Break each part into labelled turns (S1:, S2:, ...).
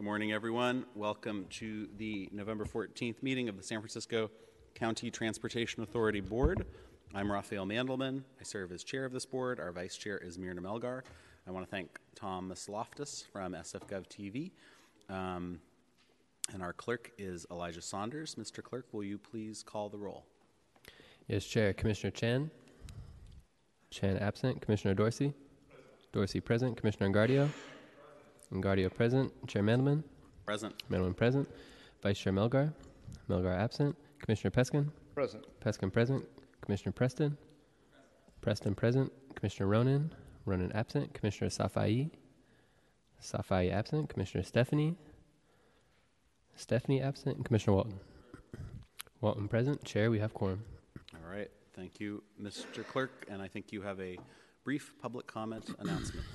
S1: Good morning, everyone. Welcome to the November 14th meeting of the San Francisco County Transportation Authority Board. I'm Rafael Mandelman. I serve as chair of this board. Our vice chair is Myrna Melgar. I want to thank Thomas Loftus from SFGov TV. Um, and our clerk is Elijah Saunders. Mr. Clerk, will you please call the roll?
S2: Yes, Chair. Commissioner Chan. Chan absent. Commissioner Dorsey. Dorsey present. Commissioner Engardio. Engardio present. Chair Mandelman.
S1: Present.
S2: Mandelman present. Vice Chair Melgar. Melgar absent. Commissioner Peskin.
S3: Present.
S2: Peskin present. Commissioner Preston. Preston present. Commissioner Ronen. Ronen absent. Commissioner Safai. Safai absent. Commissioner Stefani. Stefani absent. And Commissioner Walton. Walton present. Chair, we have quorum.
S1: All right. Thank you, Mr. Clerk. And I think you have a brief public comment announcement.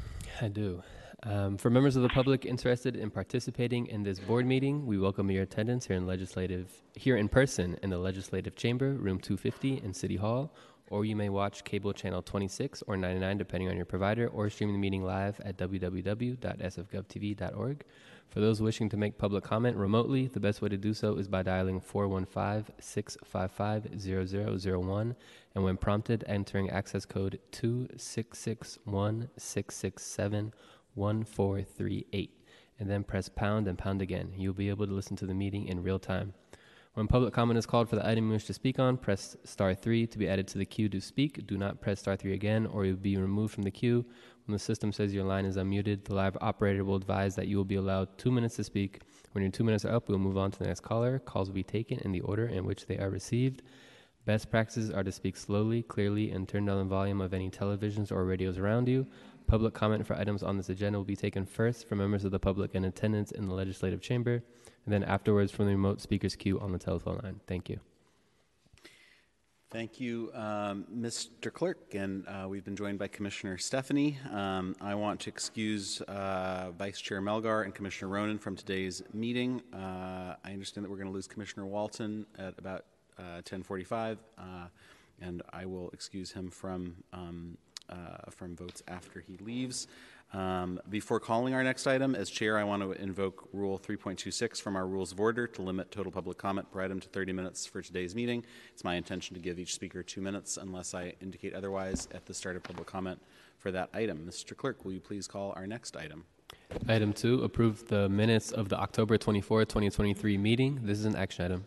S2: I do. Um, for members of the public interested in participating in this board meeting, we welcome your attendance here in legislative here in person in the legislative chamber, room 250 in City Hall, or you may watch cable channel 26 or 99 depending on your provider, or stream the meeting live at www.sfgovtv.org. For those wishing to make public comment remotely, the best way to do so is by dialing 415-655-0001 and when prompted, entering access code 26616671438 and then press pound and pound again. You'll be able to listen to the meeting in real time. When public comment is called for the item you wish to speak on, press star 3 to be added to the queue to speak. Do not press star 3 again, or you'll be removed from the queue. When the system says your line is unmuted, the live operator will advise that you will be allowed two minutes to speak. When your two minutes are up, we'll move on to the next caller. Calls will be taken in the order in which they are received. Best practices are to speak slowly, clearly, and turn down the volume of any televisions or radios around you. Public comment for items on this agenda will be taken first from members of the public in attendance in the legislative chamber, and then afterwards from the remote speakers queue on the telephone line. Thank you.
S1: Thank you, um, Mr. Clerk. And uh, we've been joined by Commissioner Stefani. Um, I want to excuse uh, Vice Chair Melgar and Commissioner Ronen from today's meeting. Uh, I understand that we're going to lose Commissioner Walton at about 10:45, uh, and I will excuse him from um, uh, from votes after he leaves. Um, before calling our next item, as chair, I want to invoke Rule 3.26 from our Rules of Order to limit total public comment per item to 30 minutes for today's meeting. It's my intention to give each speaker two minutes unless I indicate otherwise at the start of public comment for that item. Mr. Clerk, will you please call our next item?
S2: Item two, approve the minutes of the October 24, 2023 meeting. This is an action item.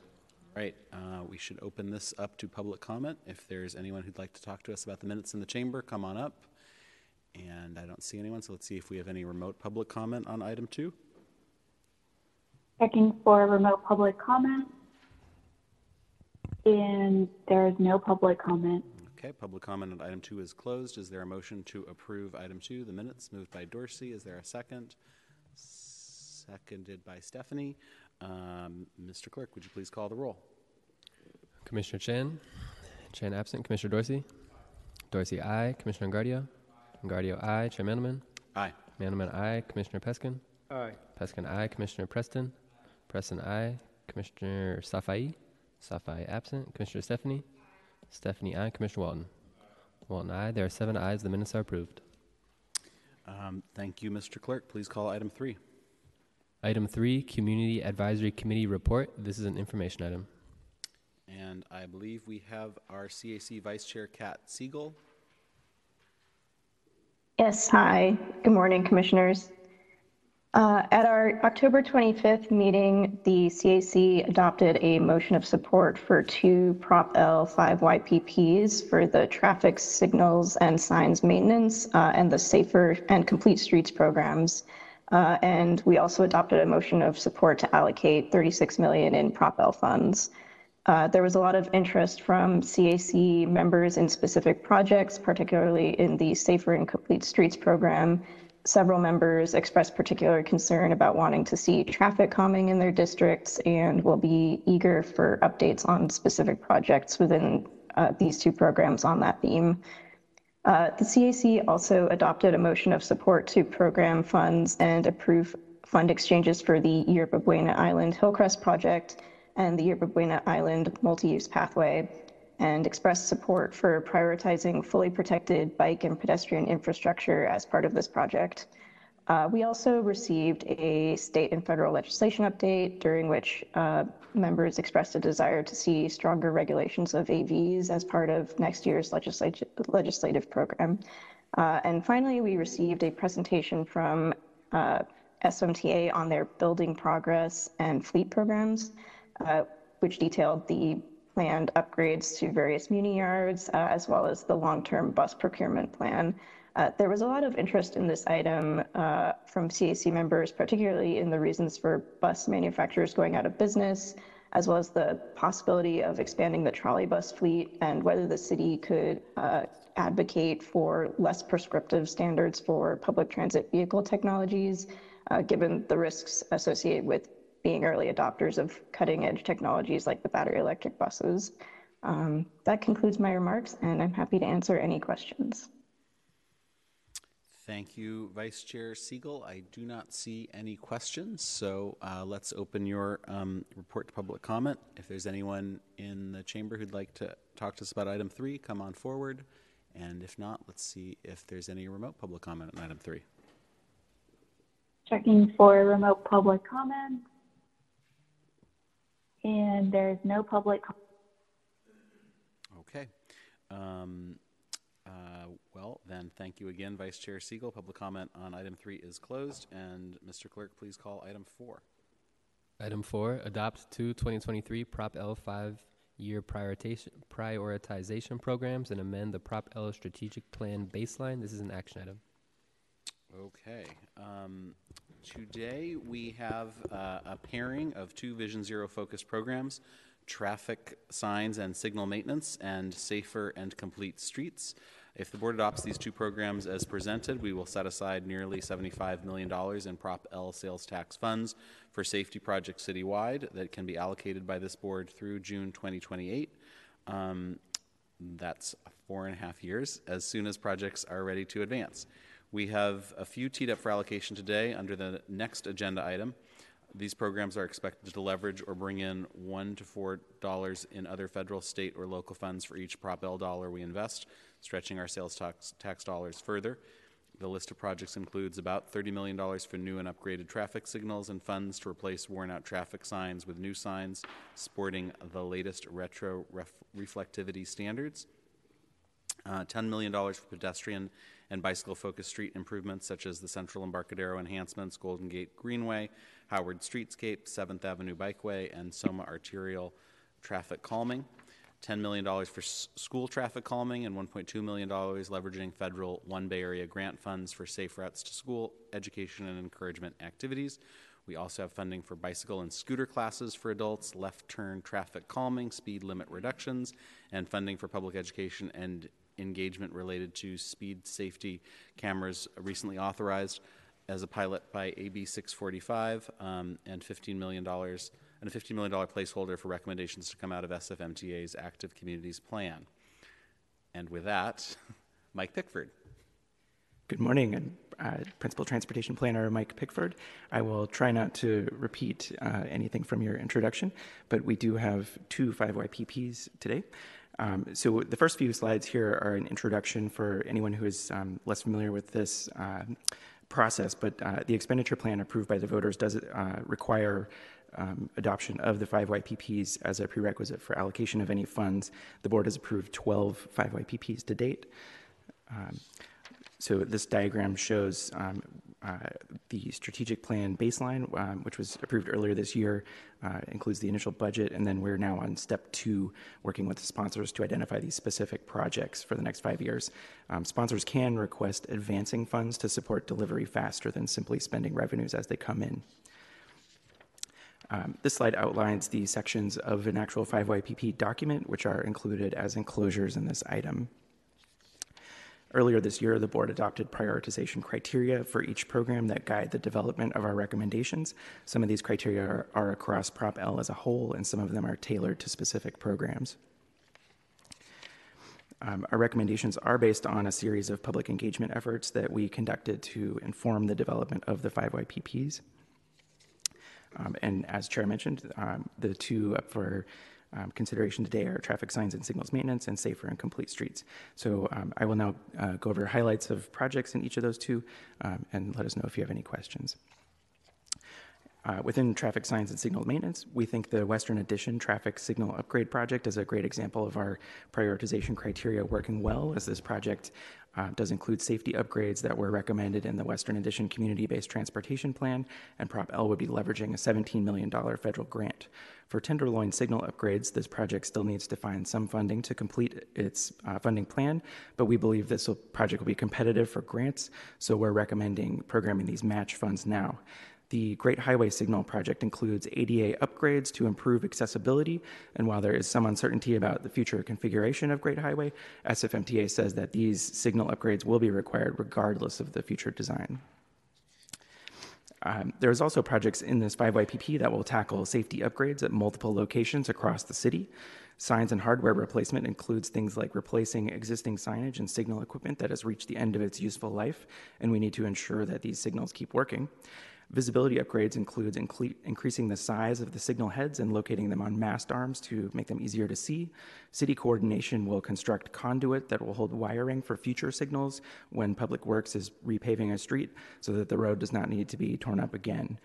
S1: Right, uh, we should open this up to public comment. If there's anyone who'd like to talk to us about the minutes in the chamber, come on up. And I don't see anyone, so let's see if we have any remote public comment on item two.
S4: Checking for remote public comment. And there is no public comment.
S1: Okay, public comment on item two is closed. Is there a motion to approve item two, the minutes? Moved by Dorsey. Is there a second? Seconded by Stefani. Um, Mr. Clerk, would you please call the roll?
S2: Commissioner Chan. Chan absent. Commissioner Dorsey. Dorsey, aye. Commissioner Engardio. Engardio, aye. Chair Mandelman.
S1: Aye.
S2: Mandelman, aye. Commissioner Peskin.
S3: Aye.
S2: Peskin, aye. Commissioner Preston. Preston, aye. Commissioner Safai. Safai, absent. Commissioner Stefani. Stefani, aye. Commissioner Walton. Walton, aye. There are seven ayes. The minutes are approved.
S1: Um, thank you, Mr. Clerk. Please call item three.
S2: Item three, Community Advisory Committee report. This is an information item.
S1: And I believe we have our CAC Vice Chair, Kat Siegel.
S5: Yes, hi. Good morning, Commissioners. Uh, at our October 25th meeting, the CAC adopted a motion of support for two Prop L 5 YPPs for the traffic signals and signs maintenance uh, and the Safer and Complete Streets programs. Uh, and we also adopted a motion of support to allocate 36 million in Prop L funds. Uh, there was a lot of interest from CAC members in specific projects, particularly in the Safer and Complete Streets program. Several members expressed particular concern about wanting to see traffic calming in their districts and will be eager for updates on specific projects within uh, these two programs on that theme. Uh, the CAC also adopted a motion of support to program funds and approve fund exchanges for the Yerba Buena Island Hillcrest project and the Yerba Buena Island multi-use pathway and expressed support for prioritizing fully protected bike and pedestrian infrastructure as part of this project. Uh, we also received a state and federal legislation update during which uh, members expressed a desire to see stronger regulations of AVs as part of next year's legislative, legislative program. Uh, and finally, we received a presentation from uh, SFMTA on their building progress and fleet programs, uh, which detailed the planned upgrades to various muni yards, uh, as well as the long-term bus procurement plan. Uh, there was a lot of interest in this item uh, from CAC members, particularly in the reasons for bus manufacturers going out of business, as well as the possibility of expanding the trolley bus fleet and whether the city could uh, advocate for less prescriptive standards for public transit vehicle technologies, uh, given the risks associated with being early adopters of cutting edge technologies like the battery electric buses. Um, that concludes my remarks, and I'm happy to answer any questions.
S1: Thank you, Vice Chair Siegel. I do not see any questions, so uh, let's open your um, report to public comment. If there's anyone in the chamber who'd like to talk to us about item three, come on forward. And if not, let's see if there's any remote public comment on item three.
S4: Checking for remote public comment. And there's no public.
S1: Okay. Um, uh, well, then, thank you again, Vice Chair Siegel. Public comment on item three is closed. And Mr. Clerk, please call item four.
S2: Item four, adopt two 2023 Prop L five-year prioritization, prioritization programs and amend the Prop L strategic plan baseline. This is an action item.
S1: Okay. Um, today we have uh, a pairing of two Vision Zero focused programs traffic signs and signal maintenance, and safer and complete streets. If the board adopts these two programs as presented, we will set aside nearly $75 million in Prop L sales tax funds for safety projects citywide that can be allocated by this board through June 2028. Um, that's four and a half years as soon as projects are ready to advance. We have a few teed up for allocation today under the next agenda item. These programs are expected to leverage or bring in one to four dollars in other federal, state, or local funds for each Prop L dollar we invest, stretching our sales tax, tax dollars further. The list of projects includes about $30 million for new and upgraded traffic signals and funds to replace worn out traffic signs with new signs sporting the latest retro ref- reflectivity standards. Uh, $10 million for pedestrian and bicycle focused street improvements such as the Central Embarcadero enhancements, Golden Gate Greenway, Howard Streetscape, 7th Avenue Bikeway, and Soma Arterial Traffic Calming. $10 million for s- school traffic calming and $1.2 million leveraging federal One Bay Area grant funds for safe routes to school, education, and encouragement activities. We also have funding for bicycle and scooter classes for adults, left turn traffic calming, speed limit reductions, and funding for public education and engagement related to speed safety cameras recently authorized as a pilot by AB 645 um, and $15 million and a $50 million placeholder for recommendations to come out of SFMTA's Active Communities Plan. And with that, Mike Pickford.
S3: Good morning, and uh, Principal Transportation Planner Mike Pickford. I will try not to repeat uh, anything from your introduction, but we do have two 5YPPs today. Um, so the first few slides here are an introduction for anyone who is um, less familiar with this uh, process, but uh, the expenditure plan approved by the voters does uh, require um, adoption of the 5YPPs as a prerequisite for allocation of any funds. The board has approved 12 5YPPs to date. Um, so this diagram shows um, uh, the strategic plan baseline, um, which was approved earlier this year, uh, includes the initial budget, and then we're now on step two, working with the sponsors to identify these specific projects for the next five years. Um, sponsors can request advancing funds to support delivery faster than simply spending revenues as they come in. Um, this slide outlines the sections of an actual 5YPP document, which are included as enclosures in this item. Earlier this year, the board adopted prioritization criteria for each program that guide the development of our recommendations. Some of these criteria are, are across Prop L as a whole, and some of them are tailored to specific programs. Um, our recommendations are based on a series of public engagement efforts that we conducted to inform the development of the 5YPPs. Um, and as Chair mentioned, um, the two up for um, consideration today are traffic signs and signals maintenance and safer and complete streets. So um, I will now uh, go over highlights of projects in each of those two um, and let us know if you have any questions. Uh, within traffic signs and signal maintenance, we think the Western Addition traffic signal upgrade project is a great example of our prioritization criteria working well, as this project uh, does include safety upgrades that were recommended in the Western Addition Community Based Transportation Plan, and Prop L would be leveraging a $17 million federal grant. For Tenderloin signal upgrades, this project still needs to find some funding to complete its uh, funding plan, but we believe this will, project will be competitive for grants, so we're recommending programming these match funds now. The Great Highway Signal project includes ADA upgrades to improve accessibility, and while there is some uncertainty about the future configuration of Great Highway, SFMTA says that these signal upgrades will be required regardless of the future design. Um, there's also projects in this 5YPP that will tackle safety upgrades at multiple locations across the city. Signs and hardware replacement includes things like replacing existing signage and signal equipment that has reached the end of its useful life, and we need to ensure that these signals keep working. Visibility upgrades includes incle- increasing the size of the signal heads and locating them on mast arms to make them easier to see. City coordination will construct conduit that will hold wiring for future signals when Public Works is repaving a street so that the road does not need to be torn up again.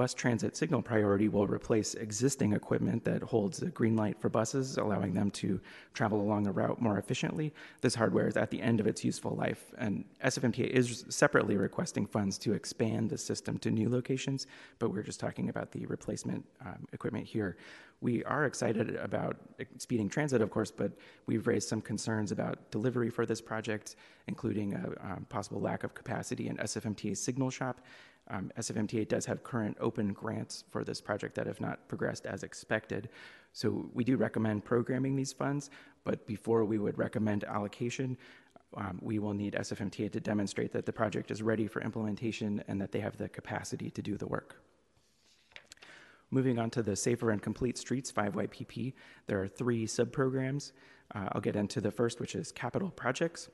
S3: Bus transit signal priority will replace existing equipment that holds a green light for buses, allowing them to travel along the route more efficiently. This hardware is at the end of its useful life, and SFMTA is separately requesting funds to expand the system to new locations, but we're just talking about the replacement um, equipment here. We are excited about speeding transit, of course, but we've raised some concerns about delivery for this project, including a um, possible lack of capacity in SFMTA's signal shop um, SFMTA does have current open grants for this project that have not progressed as expected. So we do recommend programming these funds, but before we would recommend allocation, um, we will need SFMTA to demonstrate that the project is ready for implementation and that they have the capacity to do the work. Moving on to the Safer and Complete Streets 5YPP, there are three subprograms. Uh, I'll get into the first, which is capital projects.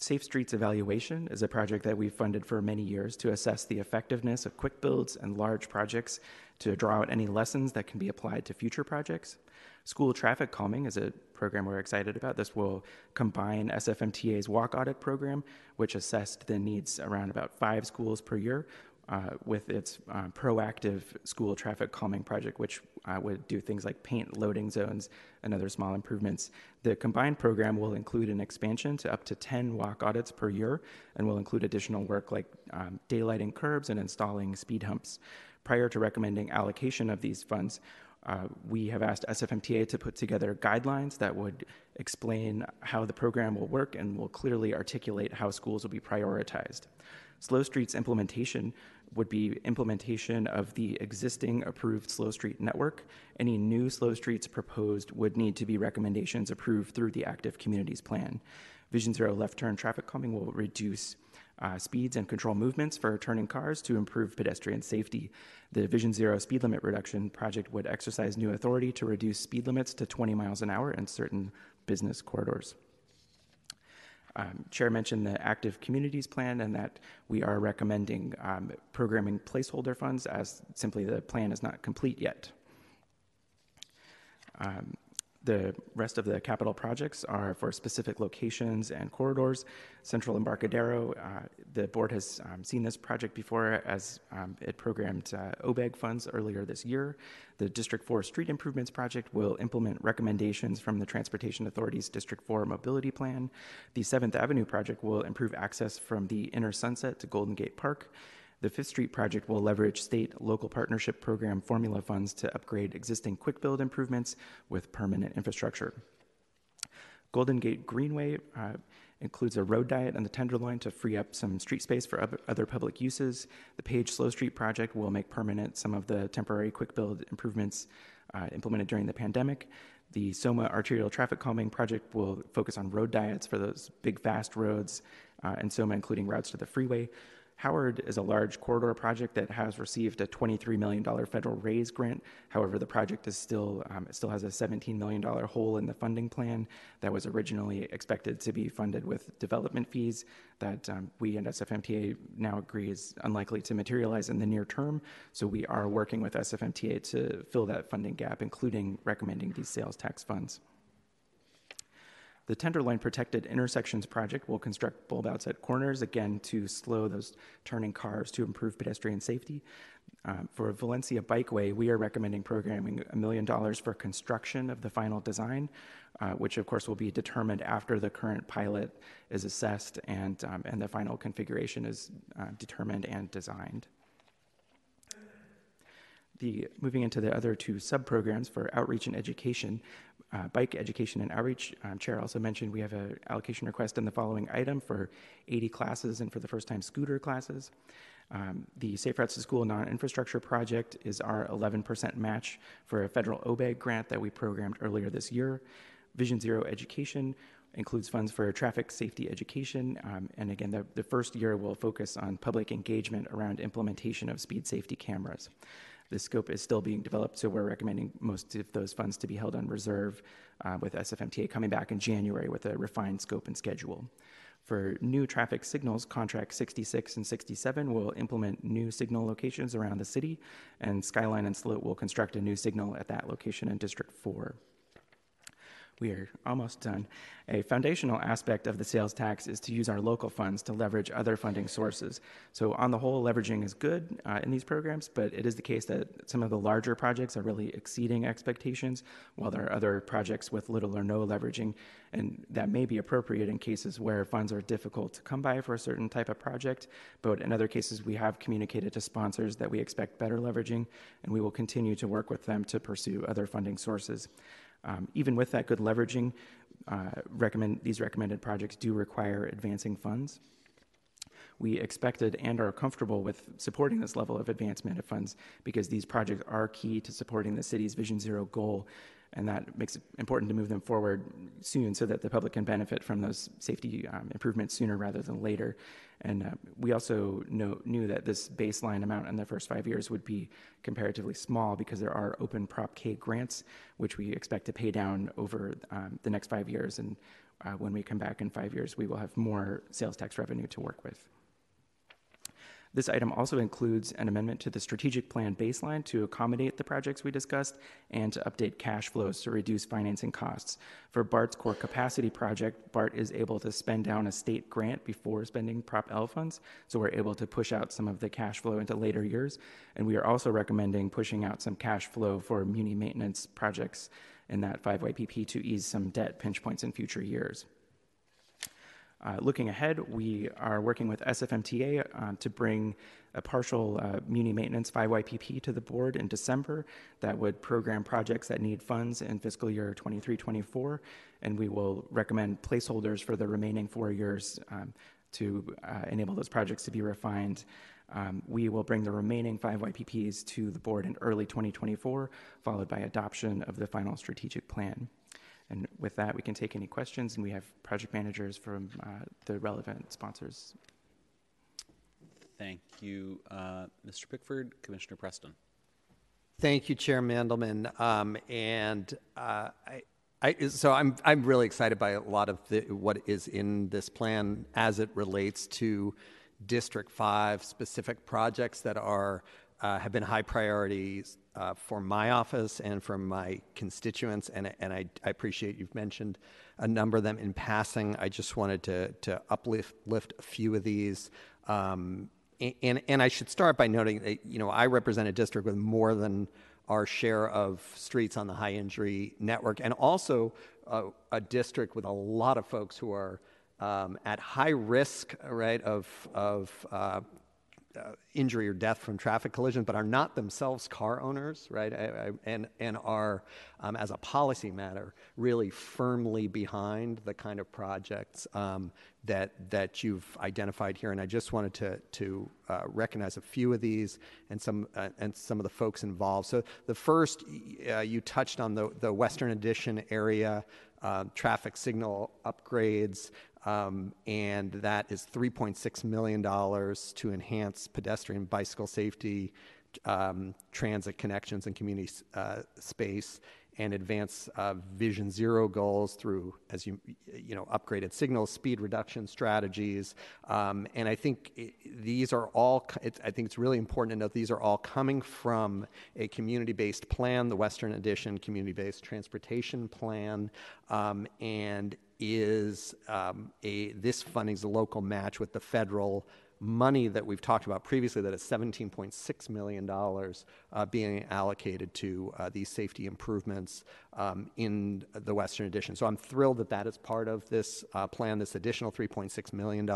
S3: Safe Streets Evaluation is a project that we've funded for many years to assess the effectiveness of quick builds and large projects to draw out any lessons that can be applied to future projects. School Traffic Calming is a program we're excited about. This will combine SFMTA's walk audit program, which assessed the needs around about five schools per year, uh, with its uh, proactive school traffic calming project, which uh, would do things like paint loading zones and other small improvements. The combined program will include an expansion to up to 10 walk audits per year and will include additional work like um, daylighting curbs and installing speed humps. Prior to recommending allocation of these funds, uh, we have asked SFMTA to put together guidelines that would explain how the program will work and will clearly articulate how schools will be prioritized. Slow Streets implementation would be implementation of the existing approved slow street network. Any new slow streets proposed would need to be recommendations approved through the active communities plan. Vision Zero left turn traffic calming will reduce uh, speeds and control movements for turning cars to improve pedestrian safety. The Vision Zero speed limit reduction project would exercise new authority to reduce speed limits to 20 miles an hour in certain business corridors. Um, Chair mentioned the active communities plan and that we are recommending um, programming placeholder funds as simply the plan is not complete yet. Um, the rest of the capital projects are for specific locations and corridors. Central Embarcadero, uh, the board has um, seen this project before as um, it programmed uh, OBAG funds earlier this year. The District 4 Street Improvements Project will implement recommendations from the Transportation Authority's District 4 Mobility Plan. The 7th Avenue project will improve access from the Inner Sunset to Golden Gate Park. The Fifth Street project will leverage state local partnership program formula funds to upgrade existing quick build improvements with permanent infrastructure. Golden Gate Greenway uh, includes a road diet on the Tenderloin to free up some street space for other public uses. The Page Slow Street project will make permanent some of the temporary quick build improvements uh, implemented during the pandemic. The SOMA arterial traffic calming project will focus on road diets for those big, fast roads, uh, and SOMA including routes to the freeway. Howard is a large corridor project that has received a $23 million federal raise grant. However, the project is still um, still has a $17 million hole in the funding plan that was originally expected to be funded with development fees that um, we and SFMTA now agree is unlikely to materialize in the near term. So we are working with SFMTA to fill that funding gap, including recommending these sales tax funds. The Tenderloin Protected Intersections Project will construct bulb outs at corners, again, to slow those turning cars to improve pedestrian safety. Um, for Valencia Bikeway, we are recommending programming a million dollars for construction of the final design, uh, which of course will be determined after the current pilot is assessed and, um, and the final configuration is uh, determined and designed. The, moving into the other two sub-programs for outreach and education, uh, bike education and outreach. Um, Chair also mentioned we have an allocation request in the following item for 80 classes and for the first time scooter classes. Um, the Safe Routes to School non-infrastructure project is our 11% match for a federal OBAG grant that we programmed earlier this year. Vision Zero Education includes funds for traffic safety education. Um, and again, the, the first year will focus on public engagement around implementation of speed safety cameras. The scope is still being developed, so we're recommending most of those funds to be held on reserve uh, with SFMTA coming back in January with a refined scope and schedule. For new traffic signals, contract 66 and 67 will implement new signal locations around the city, and Skyline and Sloat will construct a new signal at that location in District 4. We are almost done. A foundational aspect of the sales tax is to use our local funds to leverage other funding sources. So, on the whole, leveraging is good uh, in these programs, but it is the case that some of the larger projects are really exceeding expectations, while there are other projects with little or no leveraging. And that may be appropriate in cases where funds are difficult to come by for a certain type of project. But in other cases, we have communicated to sponsors that we expect better leveraging, and we will continue to work with them to pursue other funding sources. Um, even with that good leveraging, uh, recommend, these recommended projects do require advancing funds. We expected and are comfortable with supporting this level of advancement of funds because these projects are key to supporting the city's Vision Zero goal and that makes it important to move them forward soon so that the public can benefit from those safety um, improvements sooner rather than later. And uh, we also know, knew that this baseline amount in the first five years would be comparatively small because there are open Prop K grants, which we expect to pay down over um, the next five years. And uh, when we come back in five years, we will have more sales tax revenue to work with. This item also includes an amendment to the strategic plan baseline to accommodate the projects we discussed and to update cash flows to reduce financing costs. For BART's core capacity project, BART is able to spend down a state grant before spending Prop L funds, so we're able to push out some of the cash flow into later years. And we are also recommending pushing out some cash flow for muni maintenance projects in that 5YPP to ease some debt pinch points in future years. Uh, looking ahead, we are working with SFMTA uh, to bring a partial uh, Muni Maintenance 5YPP to the board in December that would program projects that need funds in fiscal year 23 24. And we will recommend placeholders for the remaining four years um, to uh, enable those projects to be refined. Um, we will bring the remaining five YPPs to the board in early 2024, followed by adoption of the final strategic plan. And with that, we can take any questions, and we have project managers from uh, the relevant sponsors.
S1: Thank you, uh, Mr. Pickford. Commissioner Preston.
S6: Thank you, Chair Mandelman. Um, and uh, I, I, so I'm I'm really excited by a lot of the, what is in this plan as it relates to District Five specific projects that are uh, have been high priorities uh, for my office and for my constituents, and, and I, I, appreciate you've mentioned a number of them in passing. I just wanted to, to uplift lift a few of these. Um, and, and I should start by noting that, you know, I represent a district with more than our share of streets on the high injury network, and also a, a district with a lot of folks who are um, at high risk, right, of, of uh, uh, injury or death from traffic collisions, but are not themselves car owners, right? I, I, and and are, um, as a policy matter, really firmly behind the kind of projects um, that that you've identified here. And I just wanted to to uh, recognize a few of these and some uh, and some of the folks involved. So the first, uh, you touched on the the Western Addition area uh, traffic signal upgrades. Um, and that is $3.6 million to enhance pedestrian bicycle safety, um, transit connections, and community uh, space, and advance uh, Vision Zero goals through, as you you know, upgraded signals, speed reduction strategies, um, and I think it, these are all. I think it's really important to note these are all coming from a community-based plan, the Western Addition Community-Based Transportation Plan, um, and is um, a this funding is a local match with the federal money that we've talked about previously that is $17.6 million uh, being allocated to uh, these safety improvements um, in the Western Addition. So I'm thrilled that that is part of this uh, plan, this additional $3.6 million.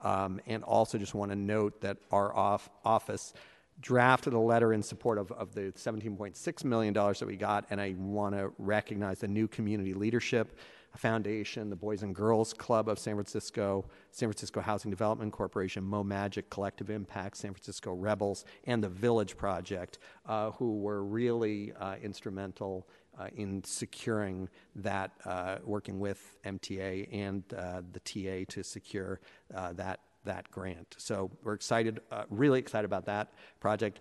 S6: Um, and also just want to note that our off- office drafted a letter in support of, of the $17.6 million that we got, and I want to recognize the new community leadership Foundation, the Boys and Girls Club of San Francisco, San Francisco Housing Development Corporation, Mo Magic, Collective Impact, San Francisco Rebels, and the Village Project, uh, who were really uh, instrumental uh, in securing that, uh, working with MTA and uh, the TA to secure uh, that that grant. So we're excited, really excited about that project.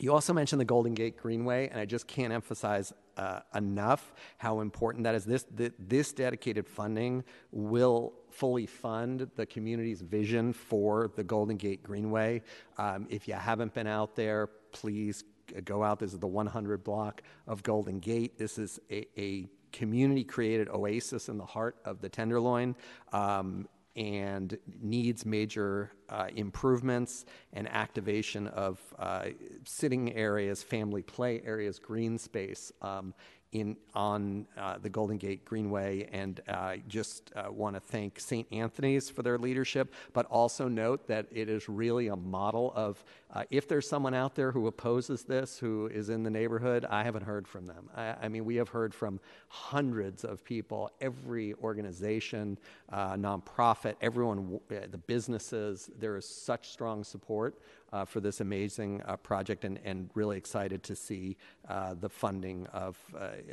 S6: You also mentioned the Golden Gate Greenway, and I just can't emphasize uh, enough how important that is. This, this dedicated funding will fully fund the community's vision for the Golden Gate Greenway. Um, if you haven't been out there, please go out. This is the 100 block of Golden Gate. This is a, a community created oasis in the heart of the Tenderloin. Um, and needs major uh, improvements and activation of uh, sitting areas, family play areas, green space. Um, in on uh, the Golden Gate Greenway, and uh, just uh, want to thank St. Anthony's for their leadership, but also note that it is really a model of uh, if there's someone out there who opposes this, who is in the neighborhood, I haven't heard from them. I, I mean, we have heard from hundreds of people, every organization, uh, nonprofit, everyone, uh, the businesses. There is such strong support uh, for this amazing uh, project and, and really excited to see uh, the funding of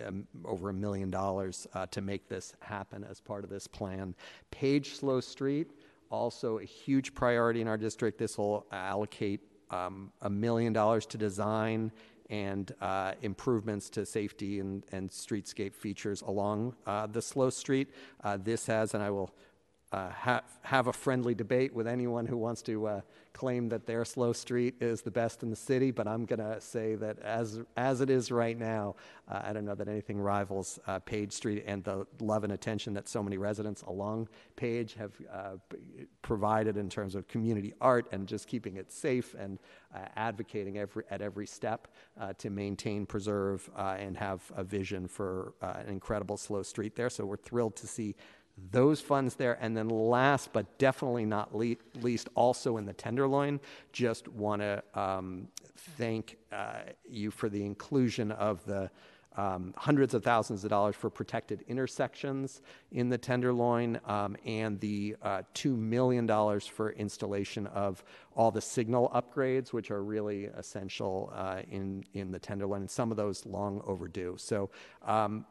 S6: um, over a million dollars uh, to make this happen as part of this plan. Page Slow Street, also a huge priority in our district. This will allocate um, a million dollars to design and uh, improvements to safety and, and streetscape features along uh, the slow street. Uh, this has, and I will uh, ha- have a friendly debate with anyone who wants to uh, claim that their slow street is the best in the city, but I'm going to say that as, as it is right now, uh, I don't know that anything rivals uh, Page Street and the love and attention that so many residents along Page have uh, provided in terms of community art and just keeping it safe and uh, advocating every, at every step to maintain, preserve, and have a vision for an incredible slow street there. So we're thrilled to see those funds there. And then last but definitely not le- least, also in the Tenderloin, just want to um, thank uh, you for the inclusion of the um, hundreds of thousands of dollars for protected intersections in the Tenderloin um, and the uh, $2 million for installation of all the signal upgrades, which are really essential uh, in, in the Tenderloin, and some of those long overdue. So um,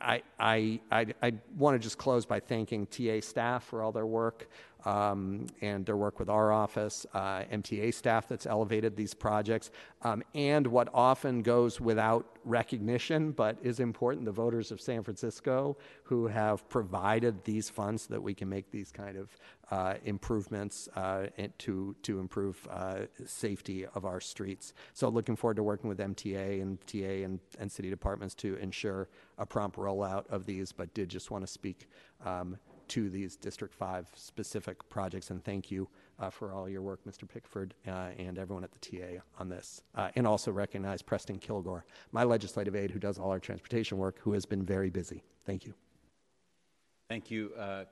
S6: I, I, I, I want to just close by thanking TA staff for all their work um, and their work with our office, uh, MTA staff that's elevated these projects, um, and what often goes without recognition but is important the voters of San Francisco who have provided these funds so that we can make these kind of uh, improvements uh, to, to improve uh, safety of our streets. So, looking forward to working with MTA and TA and, and city departments to ensure a prompt rollout of these, but did just want to speak. Um, to these District 5 specific projects. And thank you uh, for all your work, Mr. Pickford, uh, and everyone at the TA on this. Uh, and also recognize Preston Kilgore, my legislative aide who does all our transportation work, who has been very busy. Thank you.
S1: Thank you, uh,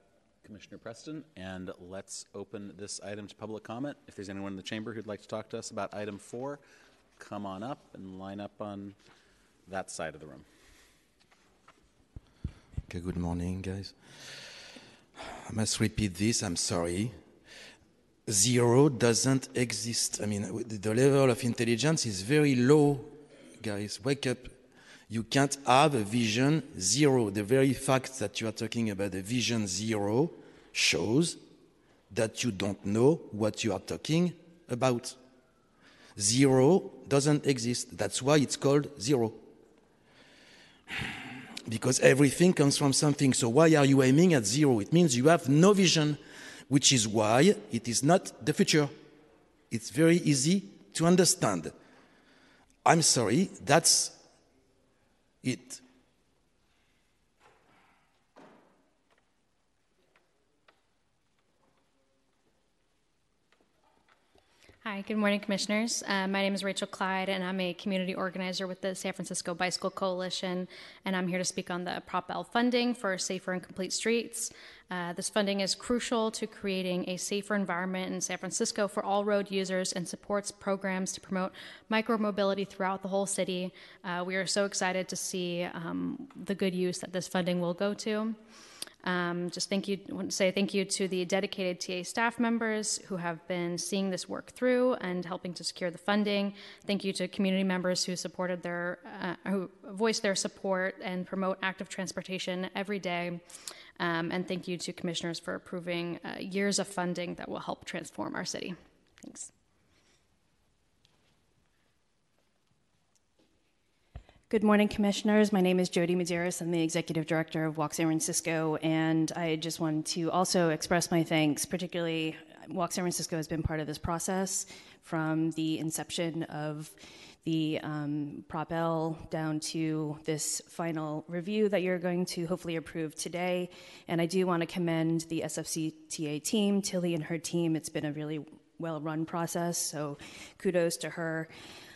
S1: Commissioner Preston. And let's open this item to public comment. If there's anyone in the chamber who'd like to talk to us about item four, come on up and line up on that side of the room.
S7: Okay, good morning, guys. I must repeat this, I'm sorry. Zero doesn't exist. I mean, the level of intelligence is very low, guys. Wake up. You can't have a vision zero. The very fact that you are talking about a vision zero shows that you don't know what you are talking about. Zero doesn't exist. That's why it's called zero. Because everything comes from something. So why are you aiming at zero? It means you have no vision, which is why it is not the future. It's very easy to understand. I'm sorry, that's it.
S8: Hi, good morning, Commissioners. Uh, my name is Rachel Clyde, and I'm a community organizer with the San Francisco Bicycle Coalition, and I'm here to speak on the Prop L funding for safer and complete streets. Uh, this funding is crucial to creating a safer environment in San Francisco for all road users and supports programs to promote micromobility throughout the whole city. Uh, we are so excited to see um, the good use that this funding will go to. Um, just thank you, want to say thank you to the dedicated TA staff members who have been seeing this work through and helping to secure the funding. Thank you to community members who supported their, uh, who voiced their support and promote active transportation every day. Um, and thank you to commissioners for approving uh, years of funding that will help transform our city. Thanks. Good morning, Commissioners. My name is Jodie Medeiros. I'm the Executive Director of Walk San Francisco, and I just wanted to also express my thanks. Particularly, Walk San Francisco has been part of this process from the inception of the um, Prop L down to this final review that you're going to hopefully approve today. And I do want to commend the SFCTA team, Tilly and her team. It's been a really well run process, so kudos to her.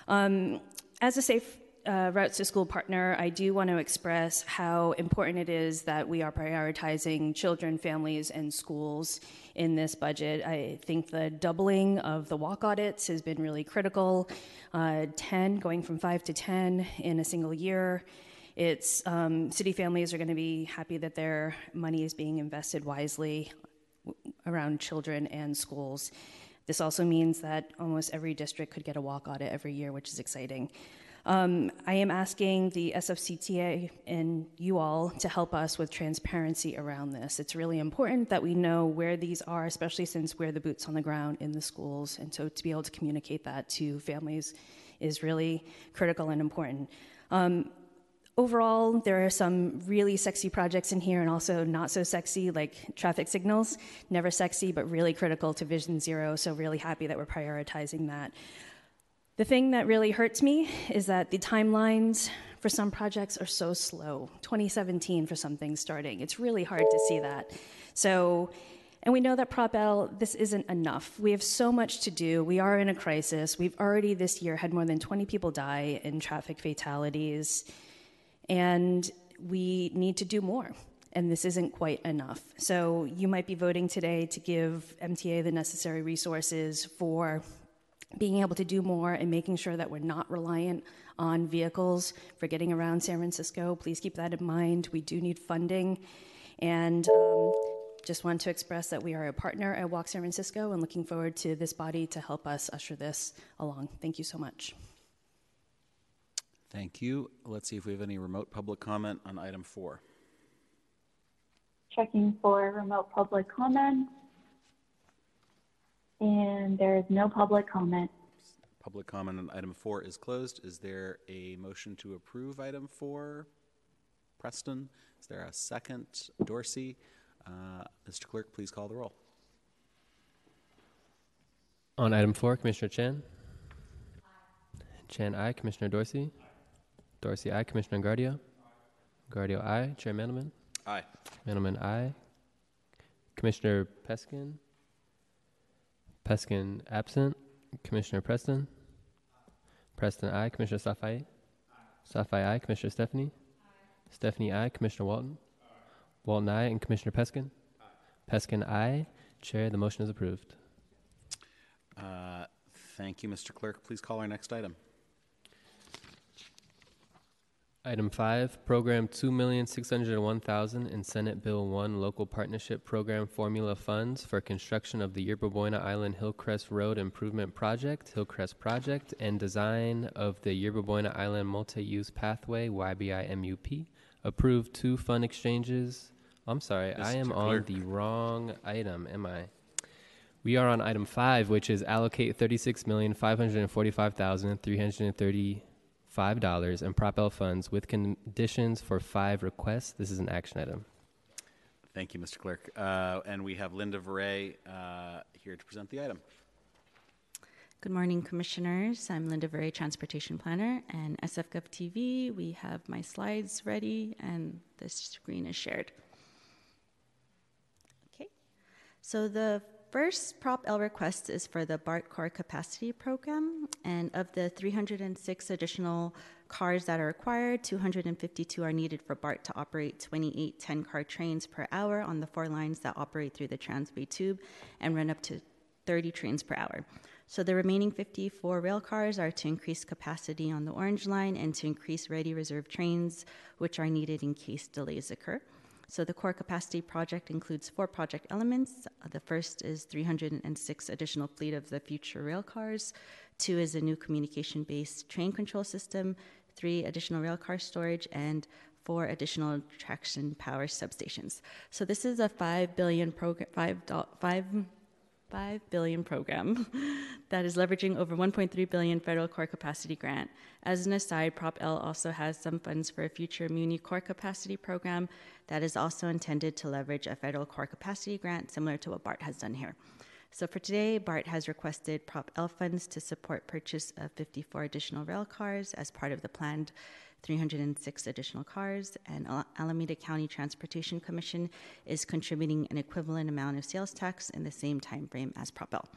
S8: Um, as a safe uh, Routes to School partner, I do want to express how important it is that we are prioritizing children, families, and schools in this budget. I think the doubling of the walk audits has been really critical. Uh, 10, going from 5 to 10 in a single year. It's um, city families are going to be happy that their money is being invested wisely around children and schools. This also means that almost every district could get a walk audit every year, which is exciting. Um, I am asking the SFCTA and you all to help us with transparency around this. It's really important that we know where these are, especially since we're the boots on the ground in the schools. And so to be able to communicate that to families is really critical and important. Um, overall, there are some really sexy projects in here and also not so sexy, like traffic signals. Never sexy, but really critical to Vision Zero. So, really happy that we're prioritizing that. The thing that really hurts me is that the timelines for some projects are so slow. 2017 for something starting. It's really hard to see that. So, and we know that Prop L, this isn't enough. We have so much to do. We are in a crisis. We've already this year had more than 20 people die in traffic fatalities. And we need to do more. And this isn't quite enough. So you might be voting today to give MTA the necessary resources for being able to do more and making sure that we're not reliant on vehicles for getting around San Francisco. Please keep that in mind. We do need funding. And um, just want to express that we are a partner at Walk San Francisco and looking forward to this body to help us usher this along. Thank you so much.
S1: Thank you. Let's see if we have any remote public comment on item four.
S4: Checking for remote public comment. And there is no public comment.
S1: Public comment on item four is closed. Is there a motion to approve item four? Preston, is there a second? Dorsey, uh, Mr. Clerk, please call the roll.
S2: On item four, Commissioner Chan. Chan, aye. Commissioner Dorsey. Dorsey, aye. Commissioner Engardio. Aye. Engardio, aye. Chair Mandelman.
S1: Aye.
S2: Mandelman, aye. Commissioner Peskin. Peskin absent. Commissioner Preston. Preston, aye. Commissioner Safai. Safai, aye. Commissioner Stefani. Stefani, aye. Commissioner Walton. Walton, aye. And Commissioner Peskin. Peskin, aye. Chair, the motion is approved.
S1: Uh, Thank you, Mr. Clerk. Please call our next item.
S2: Item five, Program two million six hundred one thousand in Senate Bill one Local Partnership Program Formula Funds for construction of the Yerba Buena Island Hillcrest Road Improvement Project, Hillcrest Project, and design of the Yerba Buena Island Multi-Use Pathway, YBIMUP. Approved two fund exchanges. I'm sorry, I am on the wrong item, am I? We are on item five, which is allocate thirty-six million five hundred forty-five thousand three hundred thirty $5 and Prop funds with conditions for five requests. This is an action item.
S1: Thank you, Mr. Clerk. Uh, and we have Linda Veray uh, here to present the item.
S9: Good morning, Commissioners. I'm Linda Veray, Transportation Planner, and SFGov TV. We have my slides ready, and the screen is shared. Okay. So the first Prop L request is for the BART Core Capacity Program, and of the 306 additional cars that are required, 252 are needed for BART to operate 28 10-car trains per hour on the four lines that operate through the Transbay Tube and run up to 30 trains per hour. So the remaining 54 rail cars are to increase capacity on the Orange Line and to increase ready reserve trains, which are needed in case delays occur. So the core capacity project includes four project elements. Uh, The first is 306 additional fleet of the future rail cars. Two is a new communication-based train control system. Three additional rail car storage and four additional traction power substations. So this is a five billion program, five, five 5 billion program that is leveraging over 1.3 billion federal core capacity grant. As an aside, Prop L also has some funds for a future Muni core capacity program that is also intended to leverage a federal core capacity grant similar to what BART has done here. So for today, BART has requested Prop L funds to support purchase of 54 additional rail cars as part of the planned 306 additional cars, and Al- Alameda County Transportation Commission is contributing an equivalent amount of sales tax in the same time frame as Prop L.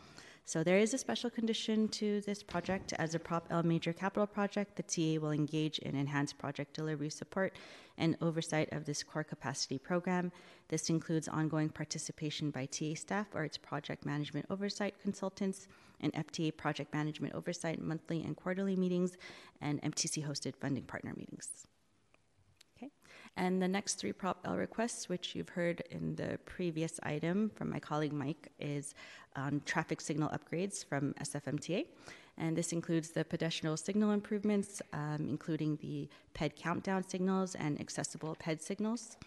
S9: So there is a special condition to this project. As a Prop L major capital project, the TA will engage in enhanced project delivery support and oversight of this core capacity program. This includes ongoing participation by TA staff or its project management oversight consultants and FTA project management oversight monthly and quarterly meetings and MTC hosted funding partner meetings. Okay. And the next three Prop L requests, which you've heard in the previous item from my colleague Mike, is on traffic signal upgrades from SFMTA. And this includes the pedestrian signal improvements, um, including the PED countdown signals and accessible PED signals.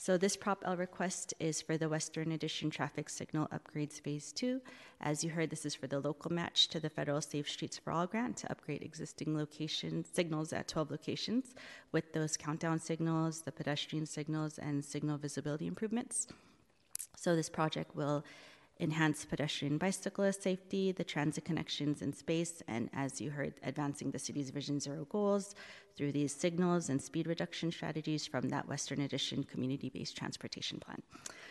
S9: So this Prop L request is for the Western Addition Traffic Signal Upgrades Phase 2. As you heard, this is for the local match to the Federal Safe Streets for All grant to upgrade existing location signals at 12 locations with those countdown signals, the pedestrian signals, and signal visibility improvements. So this project will enhance pedestrian and bicyclist safety, the transit connections in space, and as you heard, advancing the city's Vision Zero goals through these signals and speed reduction strategies from that Western Addition community based transportation plan.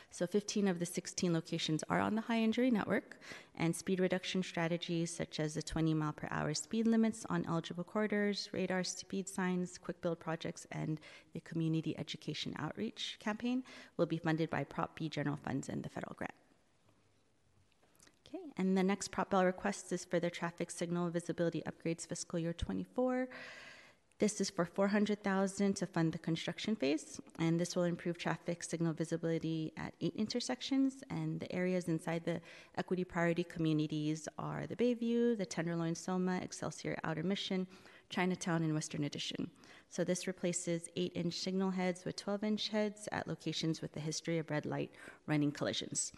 S9: So 15 of the 16 locations are on the high injury network, and speed reduction strategies such as the 20 mile per hour speed limits on eligible corridors, radar speed signs, quick build projects, and the community education outreach campaign will be funded by Prop B general funds and the federal grant. Okay, and the next Prop L request is for the traffic signal visibility upgrades fiscal year 24. This is for 400,000 to fund the construction phase, and this will improve traffic signal visibility at eight intersections. And the areas inside the equity priority communities are the Bayview, the Tenderloin, Soma, Excelsior, Outer Mission, Chinatown, and Western Addition. So this replaces eight-inch signal heads with 12-inch heads at locations with a history of red light running collisions.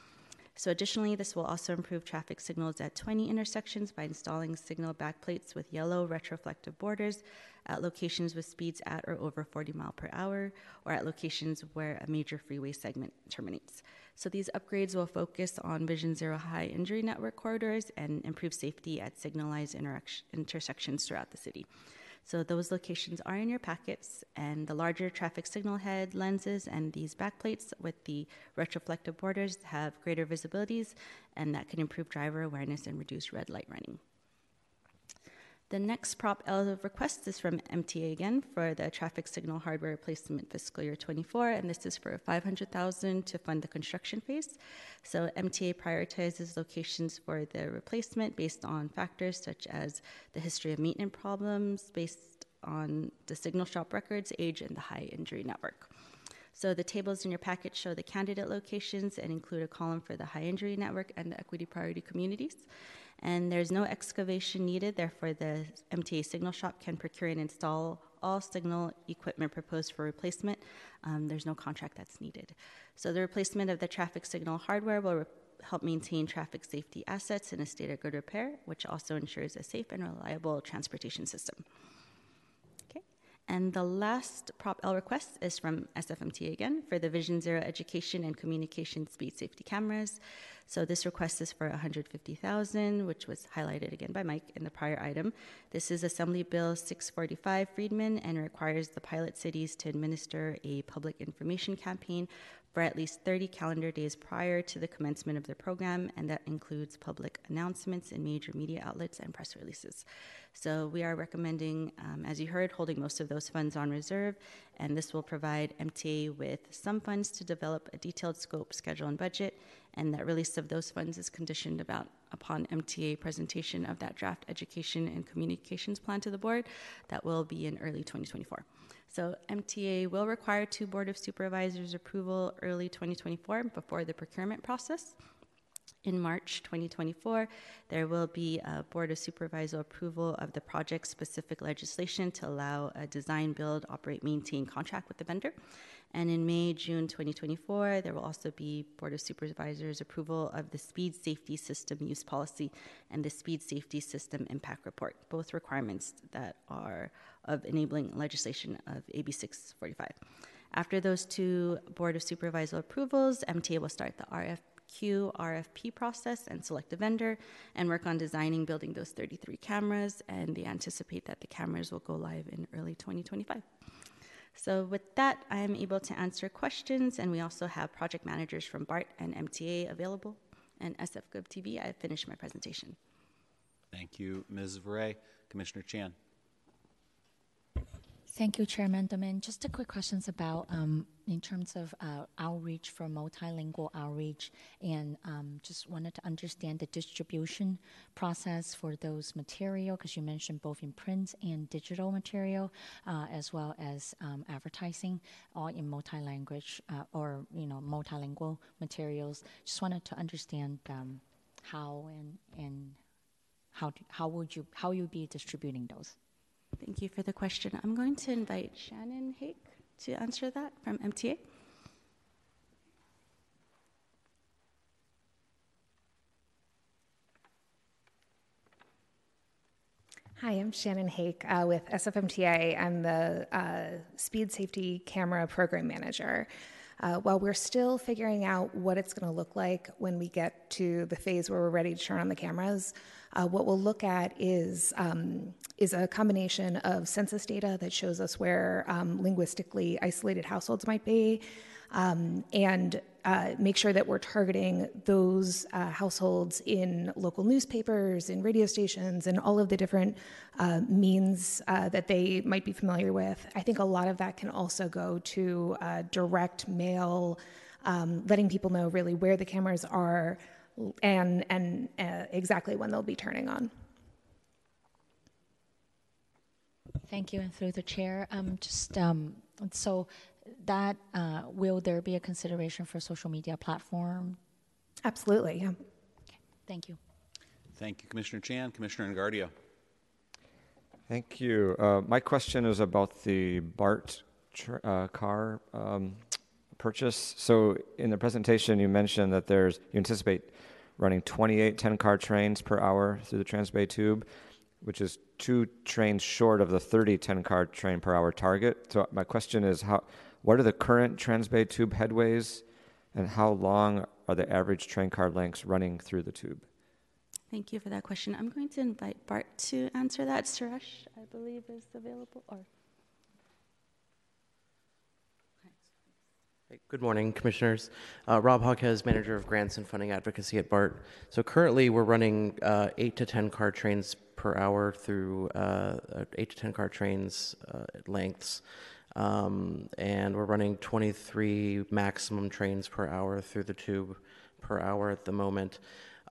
S9: So additionally, this will also improve traffic signals at 20 intersections by installing signal backplates with yellow retroflective borders at locations with speeds at or over 40 mile per hour or at locations where a major freeway segment terminates. So these upgrades will focus on Vision Zero high injury network corridors and improve safety at signalized intersections throughout the city. So those locations are in your packets, and the larger traffic signal head lenses and these backplates with the retroflective borders have greater visibilities, and that can improve driver awareness and reduce red light running. The next Prop L request is from MTA again for the traffic signal hardware replacement fiscal year 24, and this is for 500,000 to fund the construction phase. So MTA prioritizes locations for the replacement based on factors such as the history of maintenance problems based on the signal shop records, age, and the high injury network. So the tables in your packet show the candidate locations and include a column for the high injury network and the equity priority communities. And there's no excavation needed, therefore, the MTA signal shop can procure and install all signal equipment proposed for replacement. Um, there's no contract that's needed. So the replacement of the traffic signal hardware will re- help maintain traffic safety assets in a state of good repair, which also ensures a safe and reliable transportation system. And the last Prop L request is from SFMT again for the Vision Zero education and communication speed safety cameras. So this request is for 150,000, which was highlighted again by Mike in the prior item. This is Assembly Bill 645 Friedman and requires the pilot cities to administer a public information campaign for at least 30 calendar days prior to the commencement of the program, and that includes public announcements in major media outlets and press releases. So we are recommending, um, as you heard, holding most of those funds on reserve, and this will provide MTA with some funds to develop a detailed scope, schedule, and budget, and that release of those funds is conditioned about upon MTA presentation of that draft education and communications plan to the board. That will be in early 2024. So MTA will require two Board of Supervisors approval early 2024 before the procurement process. In March 2024, there will be a Board of Supervisor approval of the project specific legislation to allow a design, build, operate, maintain contract with the vendor. And in May, June 2024, there will also be Board of Supervisors approval of the Speed Safety System Use Policy and the Speed Safety System Impact Report, both requirements that are of enabling legislation of AB 645. After those two Board of Supervisor approvals, MTA will start the RFQ, RFP process and select a vendor and work on designing, building those 33 cameras. And they anticipate that the cameras will go live in early 2025. So, with that, I am able to answer questions, and we also have project managers from BART and MTA available. And SF TV, I have finished my presentation.
S1: Thank you, Ms. Vare. Commissioner Chan.
S10: Thank you, Chair Mandelman. Just a quick questions about um, in terms of uh, outreach for multilingual outreach, and um, just wanted to understand the distribution process for those material because you mentioned both in print and digital material, uh, as well as um, advertising, all in multi-language uh, or you know multilingual materials. Just wanted to understand um, how and and how do, how would you how you be distributing those.
S9: Thank you for the question. I'm going to invite Shannon Hake to answer that from MTA.
S11: Hi, I'm Shannon Hake uh, with SFMTA. I'm the uh, Speed Safety Camera Program Manager. Uh, while we're still figuring out what it's going to look like when we get to the phase where we're ready to turn on the cameras, uh, what we'll look at is um, is a combination of census data that shows us where um, linguistically isolated households might be, um, and uh, make sure that we're targeting those uh, households in local newspapers, in radio stations, and all of the different uh, means uh, that they might be familiar with. I think a lot of that can also go to uh, direct mail, um, letting people know really where the cameras are and, and uh, exactly when they'll be turning on.
S10: Thank you. And through the chair, um, just um, so that uh, will there be a consideration for social media platform?
S11: Absolutely. Yeah.
S10: Okay. Thank you.
S1: Thank you, Commissioner Chan. Commissioner Engardio.
S12: Thank you. Uh, my question is about the BART tr- uh, car um, purchase. So, in the presentation, you mentioned that there's you anticipate running 28 10 car trains per hour through the Transbay Tube, which is two trains short of the 30 10 car train per hour target. So, my question is how, what are the current Transbay Tube headways, and how long are the average train car lengths running through the tube?
S9: Thank you for that question. I'm going to invite Bart to answer that. Suresh, I believe, is available. Or
S13: Good morning, Commissioners. Uh, Rob Hawkes, Manager of Grants and Funding Advocacy at BART. So currently we're running uh, 8 to 10 car trains per hour through uh, 8 to 10 car trains uh, lengths. Um, and we're running 23 maximum trains per hour through the tube per hour at the moment.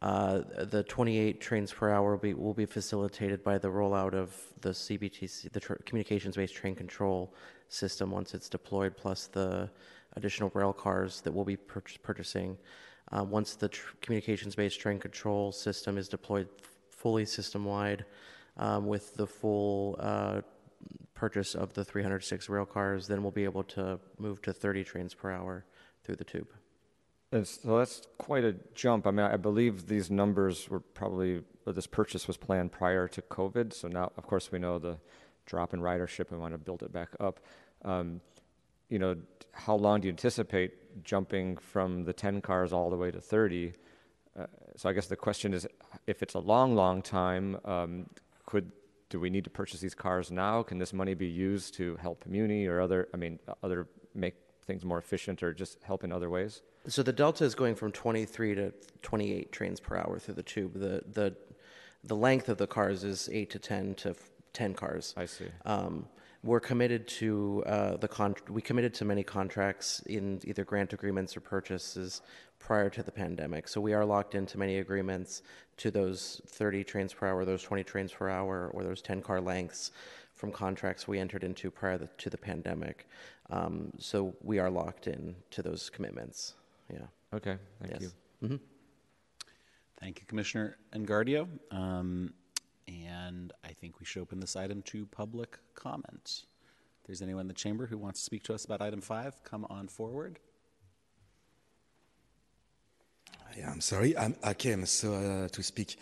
S13: Uh, the 28 trains per hour will be, will be facilitated by the rollout of the CBTC, the tr- communications-based train control system once it's deployed, plus the additional rail cars that we'll be pur- purchasing. Uh, once the tr- communications-based train control system is deployed f- fully system-wide, um, with the full uh, purchase of the 306 rail cars, then we'll be able to move to 30 trains per hour through the tube.
S12: And so that's quite a jump. I mean, I believe these numbers were probably, this purchase was planned prior to COVID. So now, of course, we know the drop in ridership. We want to build it back up. Um, you know, how long do you anticipate jumping from the 10 cars all the way to 30? Uh, so I guess the question is, if it's a long, long time, um, could do we need to purchase these cars now? Can this money be used to help Muni or other? I mean, other make things more efficient or just help in other ways?
S13: So the delta is going from 23 to 28 trains per hour through the tube. The the the length of the cars is 8 to 10 to 10 cars.
S12: I see.
S13: Um, we're committed to uh, the con- we committed to many contracts in either grant agreements or purchases prior to the pandemic. So we are locked into many agreements to those 30 trains per hour, those 20 trains per hour, or those 10 car lengths from contracts we entered into prior to the pandemic. Um, so we are locked in to those commitments. Yeah.
S12: Okay. Thank
S13: Yes.
S12: you.
S13: hmm
S1: Thank you, Commissioner Engardio. Um, and I think we should open this item to public comment. If there's anyone in the chamber who wants to speak to us about item five, come on forward.
S7: Yeah, I'm sorry. I'm, I came so uh, to speak.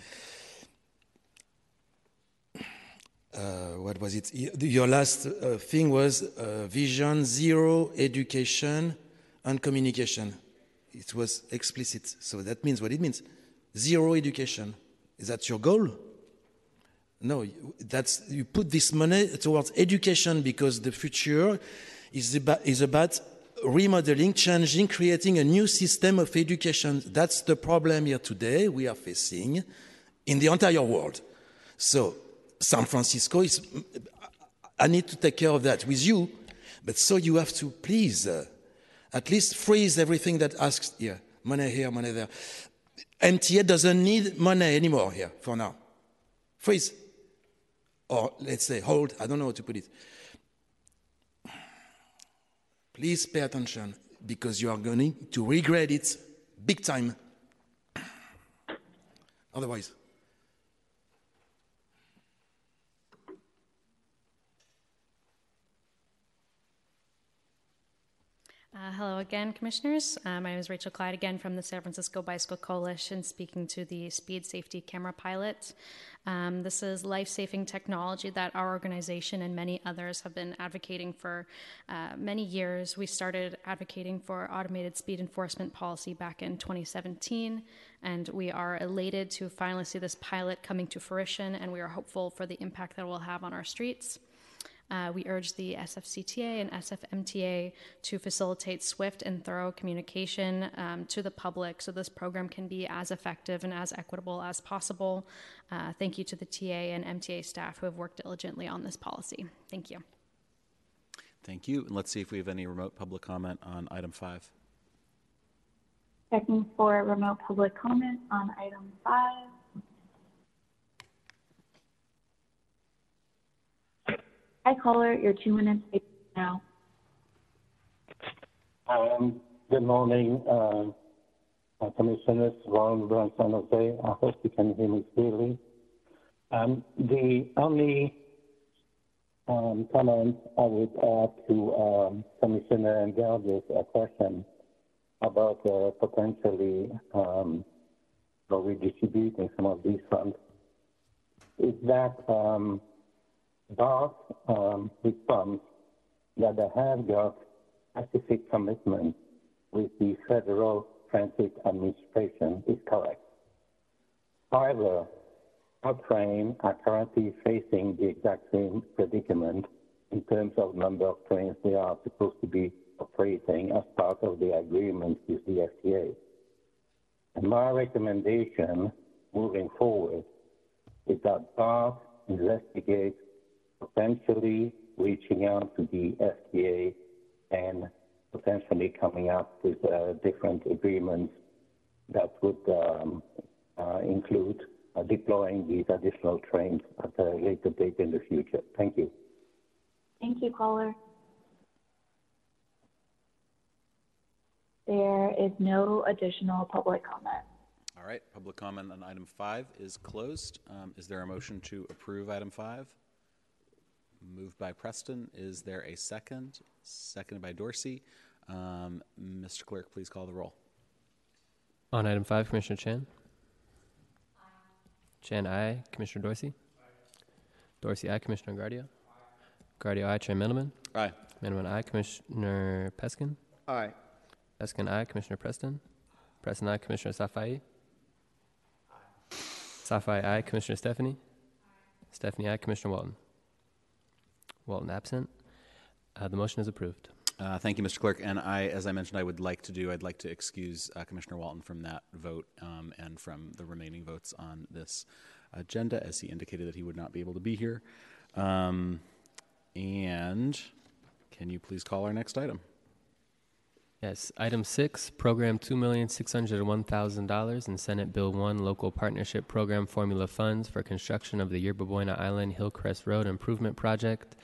S7: Uh, what was it? Your last uh, thing was uh, vision zero education and communication. It was explicit. So that means what it means. Zero education. Is that your goal? No, you- that's you put this money towards education because the future is about, is about remodeling, changing, creating a new system of education. That's the problem here today we are facing in the entire world. So San Francisco is. I need to take care of that with you, but so you have to please uh, at least freeze everything that asks here, money here, money there. MTA doesn't need money anymore here for now. Freeze. Or let's say hold, I don't know how to put it. Please pay attention because you are going to regret it big time. Otherwise,
S14: Uh, hello again, Commissioners. Uh, my name is Rachel Clyde again from the San Francisco Bicycle Coalition, speaking to the Speed Safety Camera Pilot. Um, this is life saving technology that our organization and many others have been advocating for uh, many years. We started advocating for automated speed enforcement policy back in 2017, and we are elated to finally see this pilot coming to fruition, and we are hopeful for the impact that it will have on our streets. Uh, we urge the SFCTA and SFMTA to facilitate swift and thorough communication um, to the public so this program can be as effective and as equitable as possible. Uh, thank you to the TA and MTA staff who have worked diligently on this policy. Thank you.
S1: Thank you. And let's see if we have any remote public comment on item five.
S4: Checking for remote public comment on item five. Hi, caller. Your two minutes now.
S15: Um, good morning, uh, uh, Commissioners Ron Brown San Jose. I hope you can hear me clearly. Um, the only um, comment I would add to um, Commissioner Engardio's uh, question about uh, potentially um, redistributing some of these funds is that um, BART um, responds that they have got specific commitment with the Federal Transit Administration is correct. However, our train are currently facing the exact same predicament in terms of number of trains they are supposed to be operating as part of the agreement with the FTA. And my recommendation moving forward is that BART investigate potentially reaching out to the FTA and potentially coming up with uh, different agreements that would um, uh, uh, include uh, deploying these additional trains at a later date in the future. Thank you.
S4: Thank you, caller. There is no additional public comment.
S1: All right, public comment on item five is closed. Um, Is there a motion to approve item five? Moved by Preston. Is there a second? Seconded by Dorsey. Um, Mr. Clerk, please call the roll.
S2: On item five, Commissioner Chan. Aye. Chan, aye. Commissioner Dorsey. Aye. Dorsey, aye. Commissioner Engardio. Aye. Engardio, aye. Chair Mandelman.
S1: Aye.
S2: Mandelman, aye. Commissioner Peskin.
S6: Aye.
S2: Peskin, aye. Commissioner Preston. Preston, aye. Commissioner Safai. Safai, aye. Commissioner Stefani. Aye. Stefani, aye. Commissioner Walton. Walton, absent. Uh, the motion is approved.
S1: Uh, Thank you, Mr. Clerk. And I, as I mentioned, I would like to do, I'd like to excuse uh, Commissioner Walton from that vote um, and from the remaining votes on this agenda, as he indicated that he would not be able to be here. Um, And can you please call our next item?
S2: Yes, item six, program two million six hundred one thousand dollars in Senate Bill one local partnership program formula funds for construction of the Yerba Buena Island Hillcrest Road Improvement Project,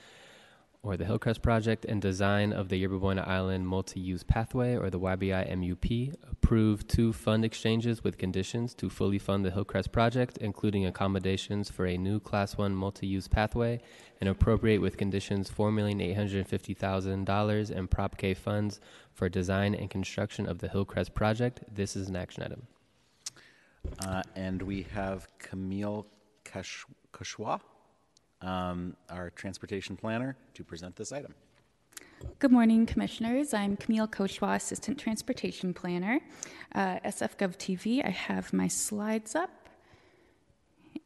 S2: or the Hillcrest Project, and design of the Yerba Buena Island Multi-Use Pathway, or the YBI MUP. Approve two fund exchanges with conditions to fully fund the Hillcrest Project, including accommodations for a new Class One multi-use pathway, and appropriate with conditions four million eight hundred fifty thousand dollars in Prop K funds for design and construction of the Hillcrest project. This is an action item.
S1: Uh, And we have Camille Kash- Kushwa, um, our transportation planner, to present this item.
S16: Good morning, Commissioners. I'm Camille Koshwa, Assistant Transportation Planner. Uh, SFGov TV, I have my slides up.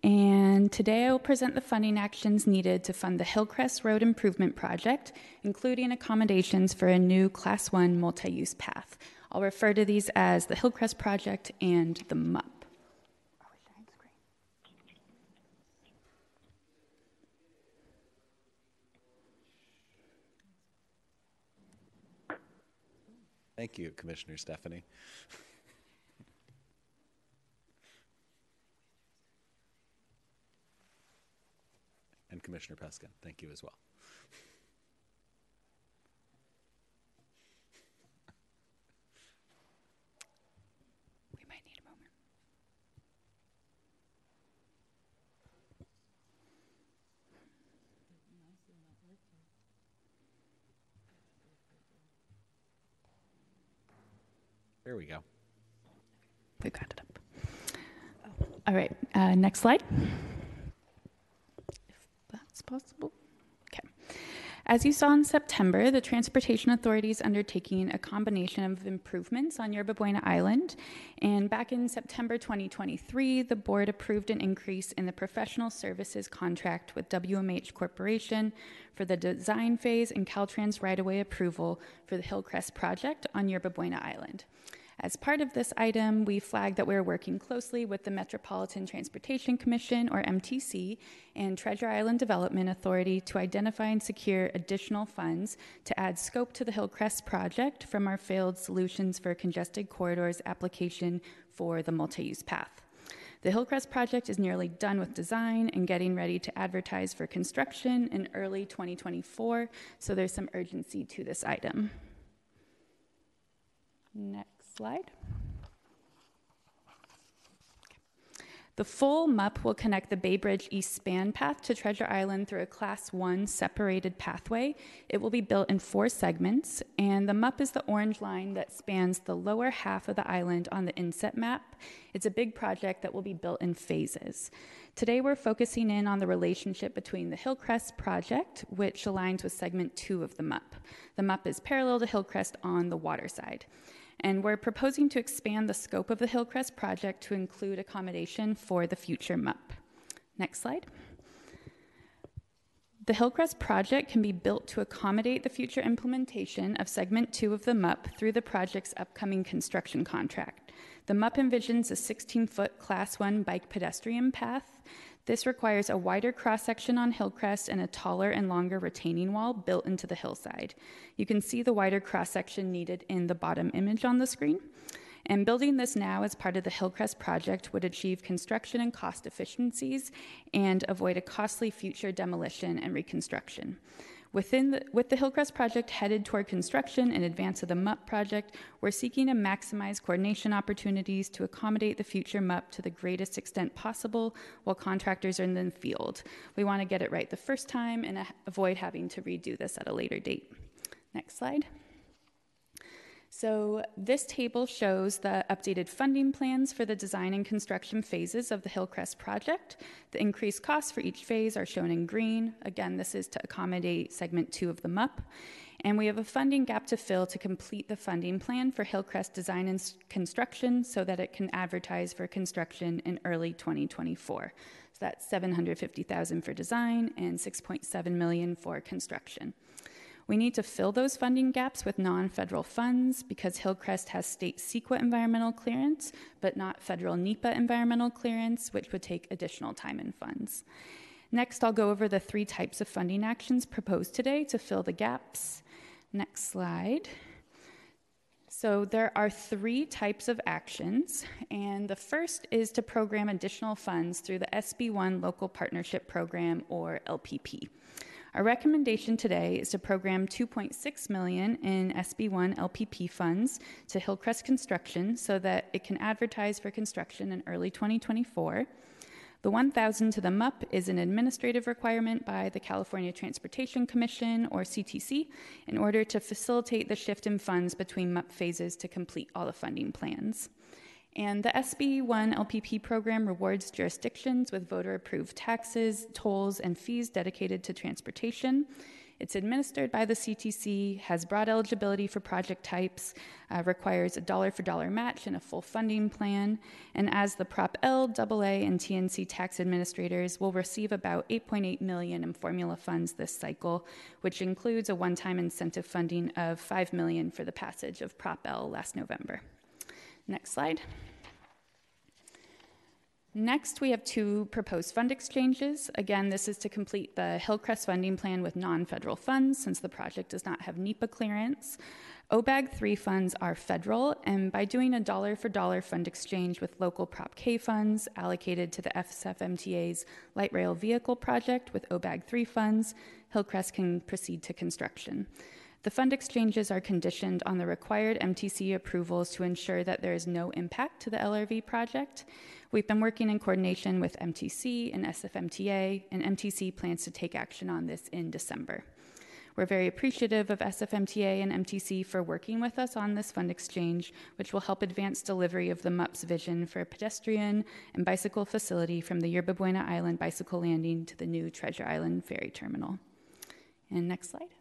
S16: And today I will present the funding actions needed to fund the Hillcrest Road Improvement Project, including accommodations for a new Class 1 multi use path. I'll refer to these as the Hillcrest Project and the MUP.
S1: Thank you, Commissioner Stefani. And Commissioner Peskin, thank you as well.
S16: We
S1: go.
S16: We got it up. All right, uh, next slide. If that's possible. Okay. As you saw in September, the Transportation Authority is undertaking a combination of improvements on Yerba Buena Island. And back in September 2023, the board approved an increase in the professional services contract with WMH Corporation for the design phase and Caltrans right of way approval for the Hillcrest project on Yerba Buena Island. As part of this item, we flagged that we're working closely with the Metropolitan Transportation Commission, or MTC, and Treasure Island Development Authority to identify and secure additional funds to add scope to the Hillcrest project from our failed Solutions for Congested Corridors application for the multi use path. The Hillcrest project is nearly done with design and getting ready to advertise for construction in early 2024, so there's some urgency to this item. Next slide. The full MUP will connect the Bay Bridge East Span path to Treasure Island through a Class 1 separated pathway. It will be built in four segments, and the MUP is the orange line that spans the lower half of the island on the inset map. It's a big project that will be built in phases. Today, we're focusing in on the relationship between the Hillcrest project, which aligns with segment 2 of the MUP. The MUP is parallel to Hillcrest on the water side. And we're proposing to expand the scope of the Hillcrest project to include accommodation for the future MUP. Next slide. The Hillcrest project can be built to accommodate the future implementation of segment two of the MUP through the project's upcoming construction contract. The MUP envisions a 16 foot class one bike pedestrian path. This requires a wider cross section on Hillcrest and a taller and longer retaining wall built into the hillside. You can see the wider cross section needed in the bottom image on the screen. And building this now as part of the Hillcrest project would achieve construction and cost efficiencies and avoid a costly future demolition and reconstruction. Within the, with the Hillcrest project headed toward construction in advance of the MUP project, we're seeking to maximize coordination opportunities to accommodate the future MUP to the greatest extent possible while contractors are in the field. We want to get it right the first time and avoid having to redo this at a later date. Next slide. So this table shows the updated funding plans for the design and construction phases of the Hillcrest project. The increased costs for each phase are shown in green. Again, this is to accommodate segment two of the MUP. And we have a funding gap to fill to complete the funding plan for Hillcrest design and construction so that it can advertise for construction in early 2024. So that's 750,000 for design and 6.7 million for construction. We need to fill those funding gaps with non federal funds because Hillcrest has state CEQA environmental clearance, but not federal NEPA environmental clearance, which would take additional time and funds. Next, I'll go over the three types of funding actions proposed today to fill the gaps. Next slide. So, there are three types of actions, and the first is to program additional funds through the SB1 Local Partnership Program or LPP. Our recommendation today is to program 2.6 million in SB1 LPP funds to Hillcrest Construction so that it can advertise for construction in early 2024. The 1000 to the MUP is an administrative requirement by the California Transportation Commission or CTC in order to facilitate the shift in funds between MUP phases to complete all the funding plans. And the SB1 LPP program rewards jurisdictions with voter approved taxes, tolls, and fees dedicated to transportation. It's administered by the CTC, has broad eligibility for project types, uh, requires a dollar for dollar match and a full funding plan. And as the Prop L, AA, and TNC tax administrators will receive about 8.8 million in formula funds this cycle, which includes a one-time incentive funding of 5 million for the passage of Prop L last November. Next slide. Next, we have two proposed fund exchanges. Again, this is to complete the Hillcrest funding plan with non federal funds since the project does not have NEPA clearance. OBAG 3 funds are federal, and by doing a dollar for dollar fund exchange with local Prop K funds allocated to the SFMTA's light rail vehicle project with OBAG 3 funds, Hillcrest can proceed to construction. The fund exchanges are conditioned on the required MTC approvals to ensure that there is no impact to the LRV project. We've been working in coordination with MTC and SFMTA, and MTC plans to take action on this in December. We're very appreciative of SFMTA and MTC for working with us on this fund exchange, which will help advance delivery of the MUP's vision for a pedestrian and bicycle facility from the Yerba Buena Island bicycle landing to the new Treasure Island ferry terminal. And next slide.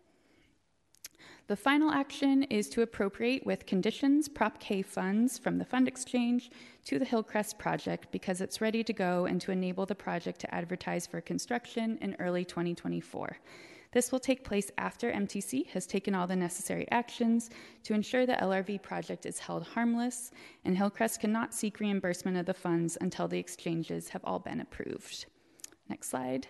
S16: The final action is to appropriate with conditions Prop K funds from the fund exchange to the Hillcrest project because it's ready to go and to enable the project to advertise for construction in early 2024. This will take place after MTC has taken all the necessary actions to ensure the LRV project is held harmless, and Hillcrest cannot seek reimbursement of the funds until the exchanges have all been approved. Next slide.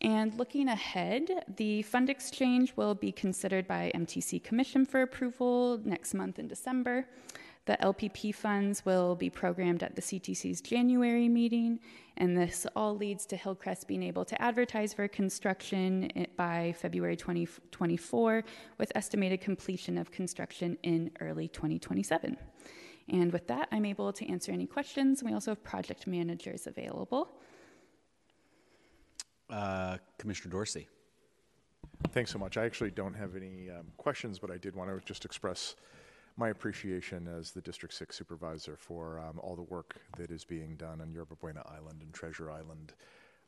S16: And looking ahead, the fund exchange will be considered by MTC Commission for approval next month in December. The LPP funds will be programmed at the CTC's January meeting, and this all leads to Hillcrest being able to advertise for construction by February 2024, with estimated completion of construction in early 2027. And with that, I'm able to answer any questions. We also have project managers available.
S1: Uh, Commissioner Dorsey.
S17: Thanks so much. I actually don't have any um, questions, but I did want to just express my appreciation as the District 6 supervisor for um, all the work that is being done on Yerba Buena Island and Treasure Island.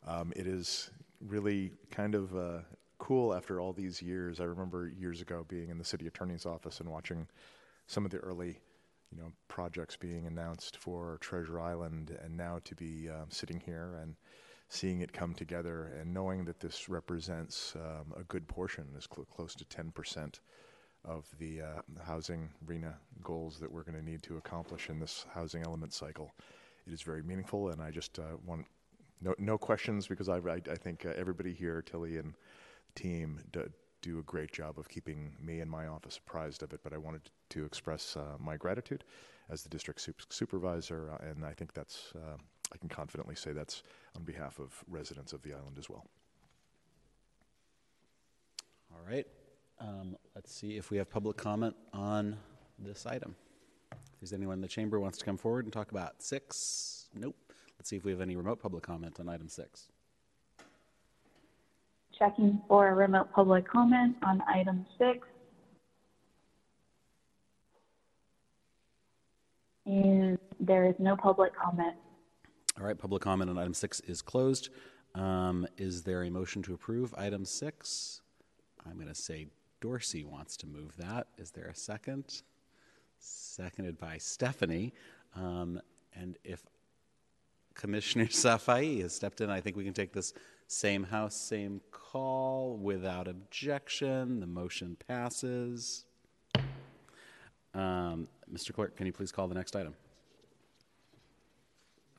S17: Um, it is really kind of uh, cool after all these years. I remember years ago being in the city attorney's office and watching some of the early you know, projects being announced for Treasure Island, and now to be uh, sitting here and seeing it come together and knowing that this represents um, a good portion, is cl- close to 10% of the uh, housing RHNA goals that we're going to need to accomplish in this housing element cycle. It is very meaningful, and I just uh, want no, no questions because I, I, I think uh, everybody here, Tilly and team, d- do a great job of keeping me and my office apprised of it. But I wanted to express uh, my gratitude as the district sup- supervisor, uh, and I think that's uh, I can confidently say that's on behalf of residents of the island as well.
S1: All right. Um, let's see if we have public comment on this item. If there's anyone in the chamber who wants to come forward and talk about six, nope. Let's see if we have any remote public comment on item six.
S4: Checking for remote public comment on item six. And there is no public comment.
S1: All right, public comment on item six is closed. Um, is there a motion to approve item six? I'm going to say Dorsey wants to move that. Is there a second? Seconded by Stefani. Um, and if Commissioner Safai has stepped in, I think we can take this same house, same call without objection. The motion passes. Um, Mr. Clerk, can you please call the next item?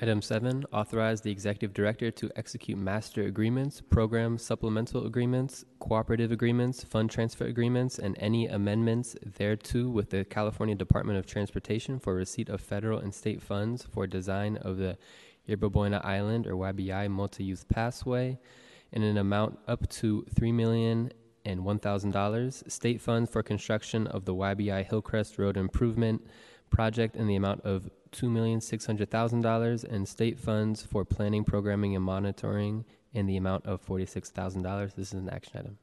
S2: Item seven, authorize the executive director to execute master agreements, program supplemental agreements, cooperative agreements, fund transfer agreements, and any amendments thereto with the California Department of Transportation for receipt of federal and state funds for design of the Yerba Buena Island or YBI multi-use passway in an amount up to three million and one thousand dollars. State funds for construction of the YBI Hillcrest Road Improvement project in the amount of two million six hundred thousand dollars, and state funds for planning, programming, and monitoring in the amount of forty-six thousand dollars. This is an action item.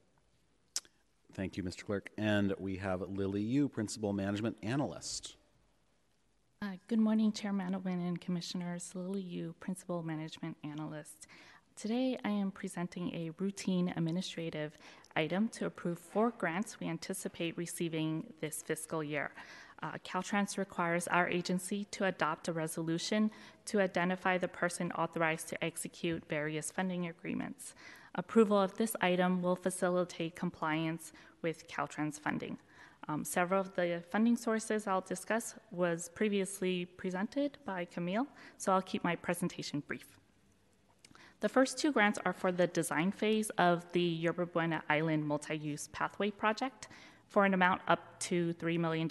S1: Thank you, Mr. Clerk. And we have Lily Yu, Principal Management Analyst.
S18: Uh, good morning, Chair Mandelman and Commissioners. Lily Yu, Principal Management Analyst. Today, I am presenting a routine administrative item to approve four grants we anticipate receiving this fiscal year. Uh, Caltrans requires our agency to adopt a resolution to identify the person authorized to execute various funding agreements. Approval of this item will facilitate compliance with Caltrans funding. Um, several of the funding sources I'll discuss was previously presented by Camille, so I'll keep my presentation brief. The first two grants are for the design phase of the Yerba Buena Island multi-use pathway project for an amount up to $3 million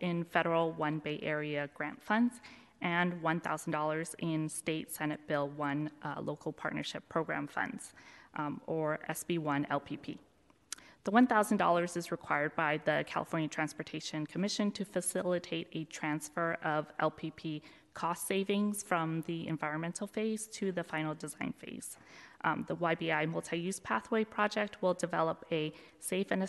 S18: in federal One Bay Area grant funds and $1,000 in State Senate Bill 1 uh, Local Partnership Program funds, um, or SB1 LPP. The $1,000 is required by the California Transportation Commission to facilitate a transfer of LPP cost savings from the environmental phase to the final design phase. Um, the YBI multi use pathway project will develop a safe and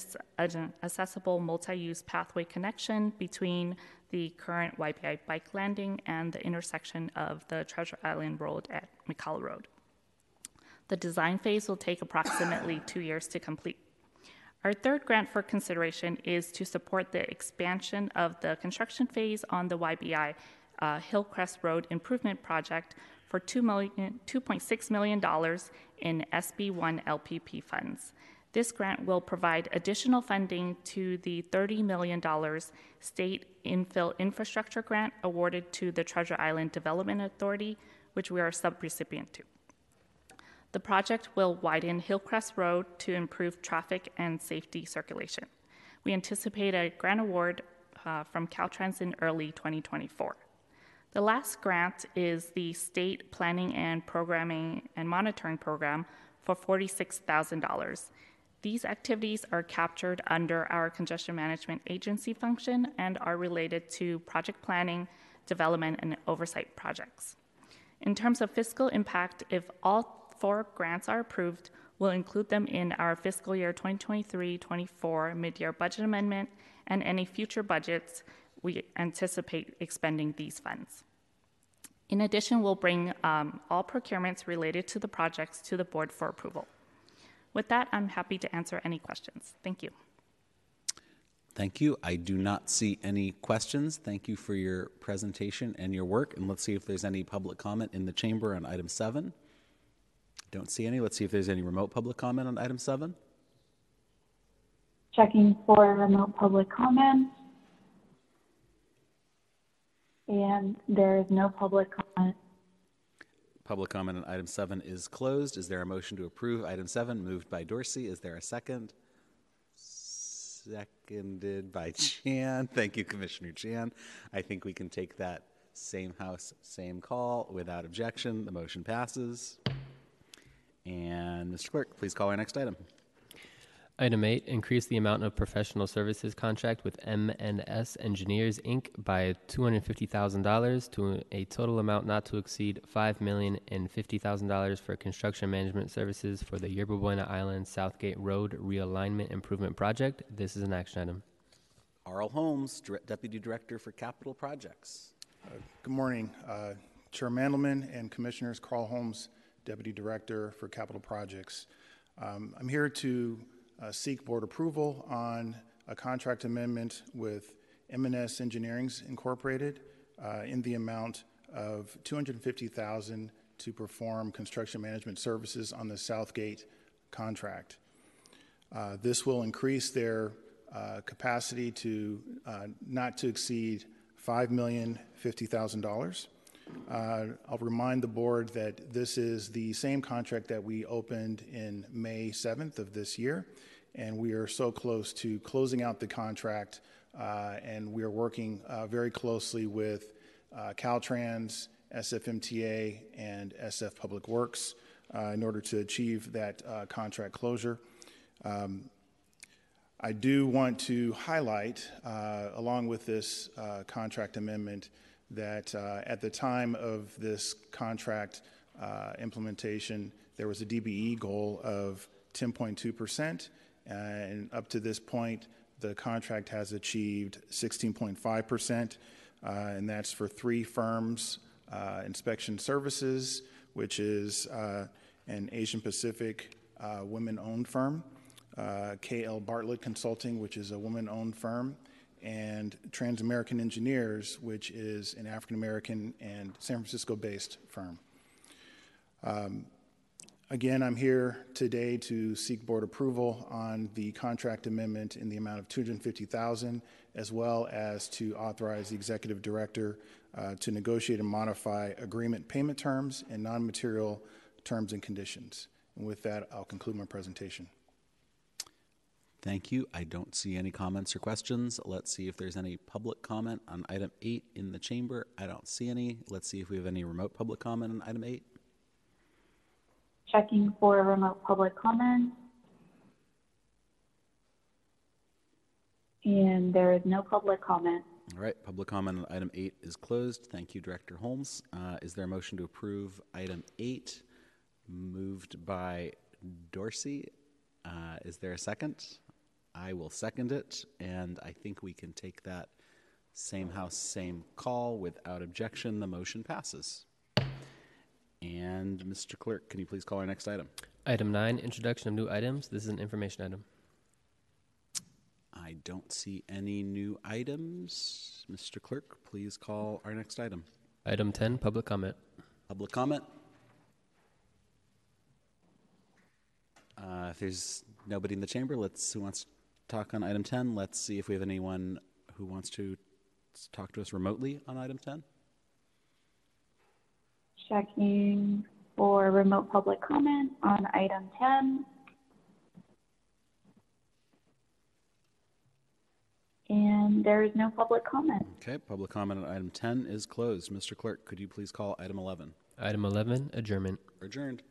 S18: accessible multi use pathway connection between the current YBI bike landing and the intersection of the Treasure Island Road at Macalla Road. The design phase will take approximately two years to complete. Our third grant for consideration is to support the expansion of the construction phase on the YBI uh, Hillcrest Road Improvement Project for $2.6 million in SB1 LPP funds. This grant will provide additional funding to the $30 million state infill infrastructure grant awarded to the Treasure Island Development Authority, which we are a subrecipient to. The project will widen Hillcrest Road to improve traffic and safety circulation. We anticipate a grant award uh, from Caltrans in early 2024. The last grant is the State Planning and Programming and Monitoring Program for $46,000. These activities are captured under our Congestion Management Agency function and are related to project planning, development, and oversight projects. In terms of fiscal impact, if all four grants are approved, we'll include them in our fiscal year 2023-24 mid-year budget amendment and any future budgets we anticipate expending these funds. In addition, we'll bring um, all procurements related to the projects to the board for approval. With that, I'm happy to answer any questions. Thank you.
S1: Thank you. I do not see any questions. Thank you for your presentation and your work. And let's see if there's any public comment in the chamber on item seven. Don't see any. Let's see if there's any remote public comment on item seven.
S4: Checking for remote public comment. And there is no public comment.
S1: Public comment on item seven is closed. Is there a motion to approve item seven moved by Dorsey? Is there a second? seconded by Chan. Thank you, Commissioner Chan. I think we can take that same house, same call without objection. The motion passes. And Mr. Clerk, please call our next item.
S2: Item eight, increase the amount of professional services contract with MNS Engineers, Inc. by $250,000 to a total amount not to exceed $5,050,000 for construction management services for the Yerba Buena Island Southgate Road Realignment Improvement Project. This is an action item.
S1: Arl Holmes, Dir- Deputy Director for Capital Projects.
S19: Good morning, uh, Chair Mandelman and Commissioners. Carl Holmes, Deputy Director for Capital Projects. Um, I'm here to uh, seek board approval on a contract amendment with M&S Engineering's Incorporated uh, in the amount of 250,000 to perform construction management services on the Southgate contract. Uh, This will increase their uh, capacity to uh, not to exceed $5,050,000. Uh, I'll remind the board that this is the same contract that we opened in May 7th of this year, and we are so close to closing out the contract, uh, and we are working uh, very closely with uh, Caltrans, SFMTA, and SF Public Works in order to achieve that contract closure. Um, I do want to highlight, uh, along with this uh, contract amendment, that uh, at the time of this contract implementation, there was a DBE goal of 10.2%, and up to this point, the contract has achieved 16.5%, uh, and that's for three firms uh, Inspection Services, which is uh, an Asian Pacific uh, women owned firm uh, KL Bartlett Consulting, which is a woman owned firm, and Trans American Engineers, which is an African American and San Francisco based firm. Um, again, I'm here today to seek board approval on the contract amendment in the amount of 250,000, as well as to authorize the executive director uh, to negotiate and modify agreement payment terms and non-material terms and conditions. And with that, I'll conclude my presentation.
S1: Thank you. I don't see any comments or questions. Let's see if there's any public comment on item eight in the chamber. I don't see any. Let's see if we have any remote public comment on item eight.
S4: Checking for remote public comment. And there is no public comment.
S1: All right, public comment on item eight is closed. Thank you, Director Holmes. Uh, is there a motion to approve item eight? Moved by Dorsey. Uh, is there a second? I will second it, and I think we can take that same house, same call without objection. The motion passes. And Mr. Clerk, can you please call our next item?
S2: Item nine, introduction of new items. This is an information item.
S1: I don't see any new items. Mr. Clerk, please call our next item.
S2: Item 10, public comment.
S1: Public comment? Uh, if there's nobody in the chamber, let's who wants to talk on item 10. Let's see if we have anyone who wants to talk to us remotely on item 10.
S4: Checking for remote public comment on item 10. And there is no public comment.
S1: Okay, public comment on item 10 is closed. Mr. Clerk, could you please call item 11?
S2: Item 11, adjournment.
S1: Adjourned.